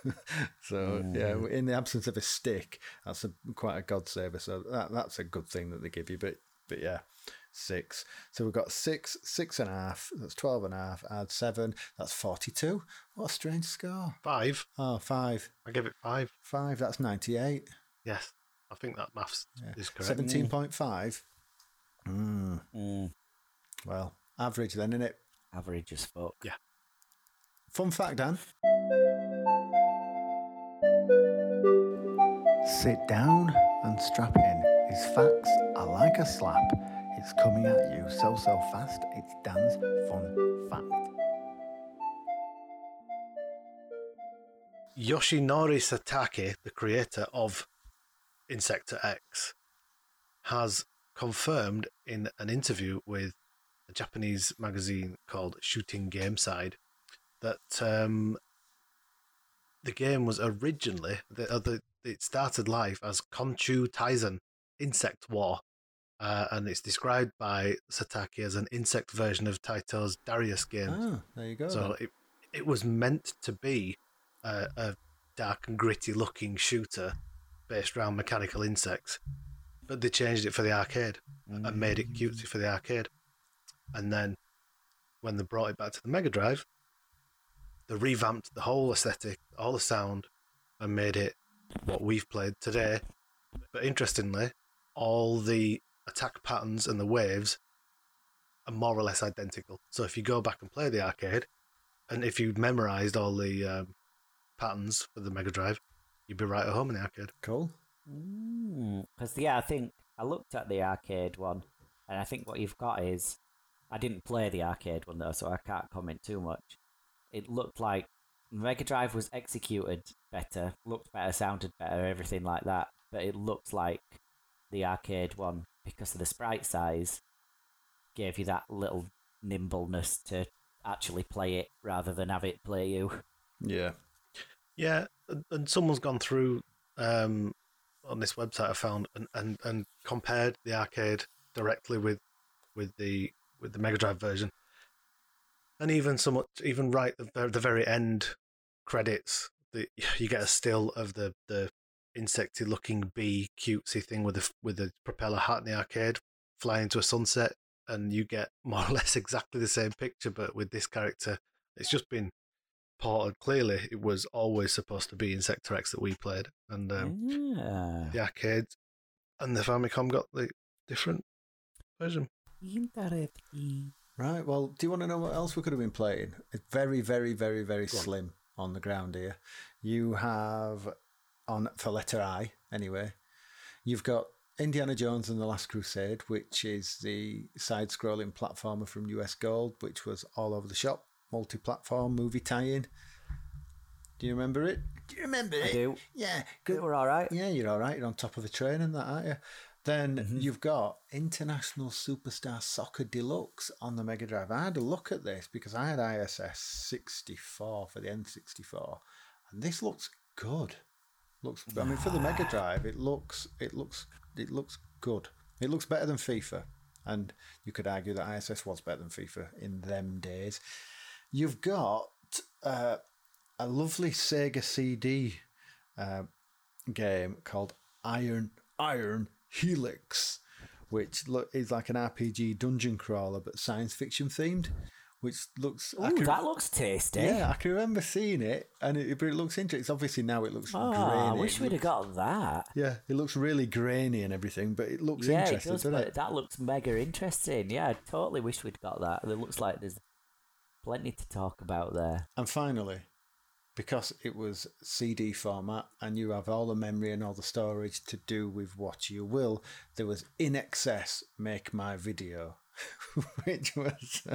so yeah, in the absence of a stick, that's a, quite a god saver. So that that's a good thing that they give you. But but yeah, six. So we've got six, six and a half. That's twelve and a half. Add seven. That's forty-two. What a strange score. five? Oh, five, I give it five. five. That's ninety-eight. Yes, I think that maths is correct. Seventeen point five. Mm. mm, Well, average then, innit? average as fuck. Yeah. Fun fact, Dan. Sit down and strap in. His facts are like a slap. It's coming at you so, so fast. It's Dan's fun fact. Yoshinori Satake, the creator of Insector X, has confirmed in an interview with a Japanese magazine called Shooting Game Side that um, the game was originally the, uh, the it started life as Konchu Taizen Insect War, uh, and it's described by Satake as an insect version of Taito's Darius game. Ah, there you go. So it it was meant to be a, a dark and gritty looking shooter based around mechanical insects, but they changed it for the arcade and made it cutesy for the arcade. And then when they brought it back to the Mega Drive, they revamped the whole aesthetic, all the sound, and made it what we've played today. But interestingly, all the attack patterns and the waves are more or less identical. So if you go back and play the arcade, and if you memorized all the um, patterns for the Mega Drive, you'd be right at home in the arcade. Cool. Mm, because yeah, I think I looked at the arcade one, and I think what you've got is I didn't play the arcade one though, so I can't comment too much. It looked like Mega Drive was executed better, looked better, sounded better, everything like that. But it looked like the arcade one because of the sprite size gave you that little nimbleness to actually play it rather than have it play you. Yeah. Yeah, and, someone's gone through um, on this website I found and, and, and compared the arcade directly with with the with the Mega Drive version, and even somewhat even right at the, the very end credits, the, you get a still of the the insecty looking bee cutesy thing with the with the propeller hat in the arcade flying into a sunset, and you get more or less exactly the same picture, but with this character, it's just been ported. Clearly, it was always supposed to be Insector X that we played, and um, yeah. the arcade and the Famicom got the different version. Interesting. Right. Well, do you want to know what else we could have been playing? It's very, very, very, very Go on. slim on the ground here. You have on for letter I anyway. You've got Indiana Jones and the Last Crusade, which is the side-scrolling platformer from US Gold, which was all over the shop, multi-platform movie tie-in. Do you remember it? Do you remember I it? do. Yeah. They were all right. Yeah, you're all right. You're on top of the train and that, aren't you? Then Mm-hmm. you've got International Superstar Soccer Deluxe on the Mega Drive. I had a look at this because I had ISS 64 for the N64, and this looks good. Looks, I mean, for the Mega Drive, it looks, it looks, it looks good. It looks better than FIFA, and you could argue that ISS was better than FIFA in them days. You've got uh, a lovely Sega CD uh, game called Iron Iron Helix, which look is like an RPG dungeon crawler but science fiction themed. Which looks, Ooh, can- that looks tasty. yeah, I can remember seeing it, and it, but it looks interesting. It's Obviously now it looks Oh, grainy. I wish It we'd have got that. Yeah, it looks really grainy and everything, but it looks yeah, it interesting, does. doesn't it? that looks mega interesting. Yeah, I totally wish we'd got that. It looks like there's plenty to talk about there. And finally, because it was CD format and you have all the memory and all the storage to do with what you will, there was INXS make my video, which was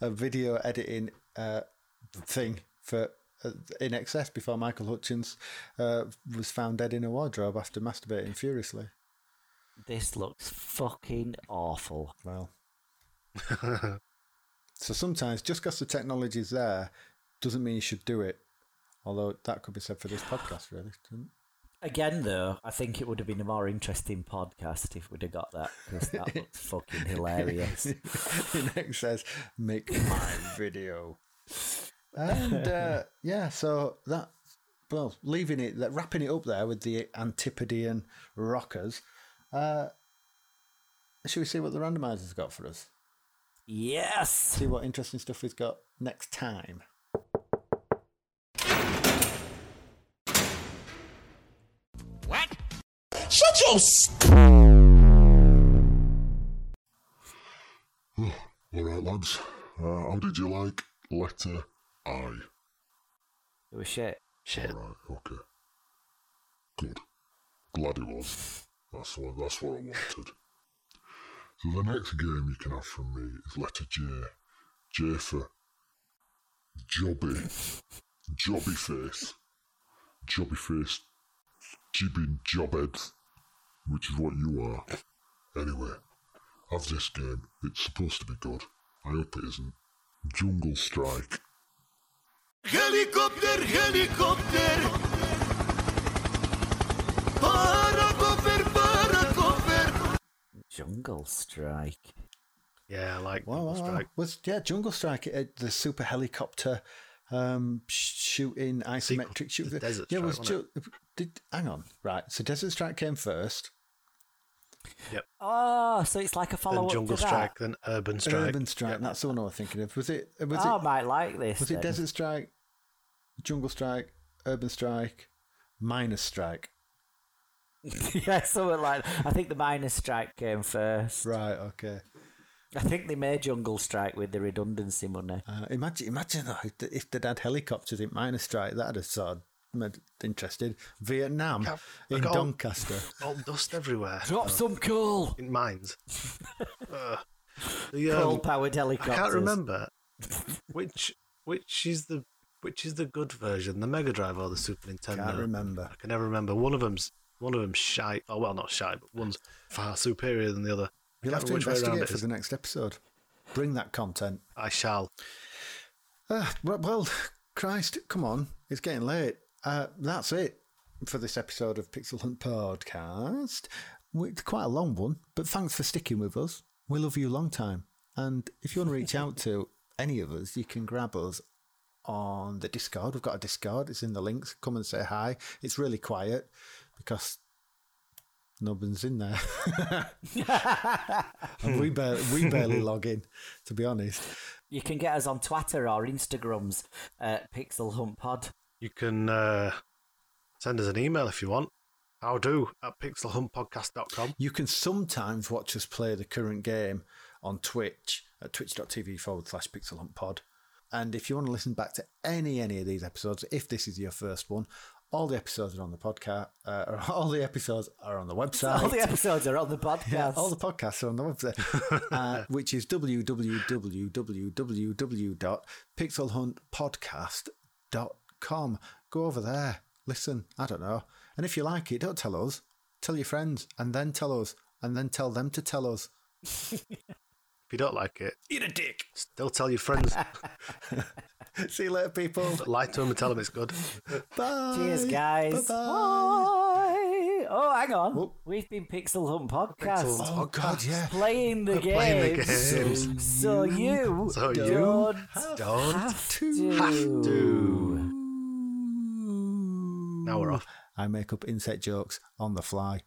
a video editing uh, thing for uh, INXS before Michael Hutchence uh, was found dead in a wardrobe after masturbating furiously. This looks fucking awful. Well, so sometimes just because the technology is there doesn't mean you should do it. Although that could be said for this podcast, really. doesn't Again, though, I think it would have been a more interesting podcast if we'd have got that because that looks fucking hilarious. INXS, make my video. And uh, yeah, so that well, leaving it, wrapping it up there with the Antipodean rockers. Uh, should we see what the randomizer's got for us? Yes. See what interesting stuff he's got next time. What? Shut your. St- All right, lads. Uh, how did you like letter I? It was shit. Shit. All right, okay. Good. Glad it was. That's what that's what I wanted. So the next game you can have from me is letter J. J for jobby, jobby face, jobby face, jibbing jobheads, which is what you are. Anyway, have this game. It's supposed to be good. I hope it isn't. Jungle Strike. Helicopter, helikopter. Jungle Strike. Yeah, I like Wow, Jungle wow, wow. Strike. Was yeah, Jungle Strike, uh, the super helicopter um, shooting isometric Sequel shooting. to Desert yeah, Strike, was wasn't Ju- did hang on right? So Desert Strike came first. Yep. Oh, so it's like a follow Then up Jungle to that. Strike, then Urban Strike. Urban Strike. That's the one I was thinking of. Was it? Was oh, I might like this. Was it. Desert Strike, Jungle Strike, Urban Strike, Miners' Strike? yeah, something like. I think the miners' strike came first. Right. Okay. I think they made Jungle Strike with the redundancy money. Uh, imagine, imagine though, if, if they'd had helicopters in Miners' Strike, that'd have sort of made interested. Vietnam Yeah, I in got all- Doncaster. All dust everywhere. Drop Uh, some coal. in mines. uh, the, um, Coal powered I helicopters. can't remember which which is the which is the good version, the Mega Drive or the Super Nintendo. Can't remember. I can never remember. One of them's one of them's shy. Oh well, not shy, but one's far superior than the other. You'll have to remember which way around investigate for the next episode. Bring that content. I shall. Ah, well, Christ, come on. It's getting late. Uh, that's it for this episode of Pixel Hunt Podcast. It's quite a long one, but thanks for sticking with us. We love you a long time. And if you want to reach out to any of us, you can grab us on the Discord. We've got a Discord. It's in the links. Come and say hi. It's really quiet because no one's in there. and we, bar- we barely log in, to be honest. You can get us on Twitter or Instagrams at Pixel Hunt Pod. You can uh, send us an email if you want. How do at pixelhuntpodcast.com. You can sometimes watch us play the current game on Twitch at twitch.tv forward slash pixelhuntpod. And if you want to listen back to any any of these episodes, if this is your first one, all the episodes are on the podcast. Uh, all the episodes are on the website. All the episodes are on the podcast. Yeah, all the podcasts are on the website, uh, which is www.pixelhuntpodcast.com. Go over there, listen. I don't know. And if you like it, don't tell us. Tell your friends, and then tell us, and then tell them to tell us. If you don't like it, Eat a dick. still tell your friends. See you later, people. Lie to them and tell them it's good. Bye. Cheers, guys. Bye-bye. Bye. Oh, hang on. Whoop. We've been Pixel Hunt Podcast. Pixel Hunt Oh God, yeah. Playing the games. Playing the games. So you So you don't Don't have to. have to. Now we're off. I make up insect jokes on the fly.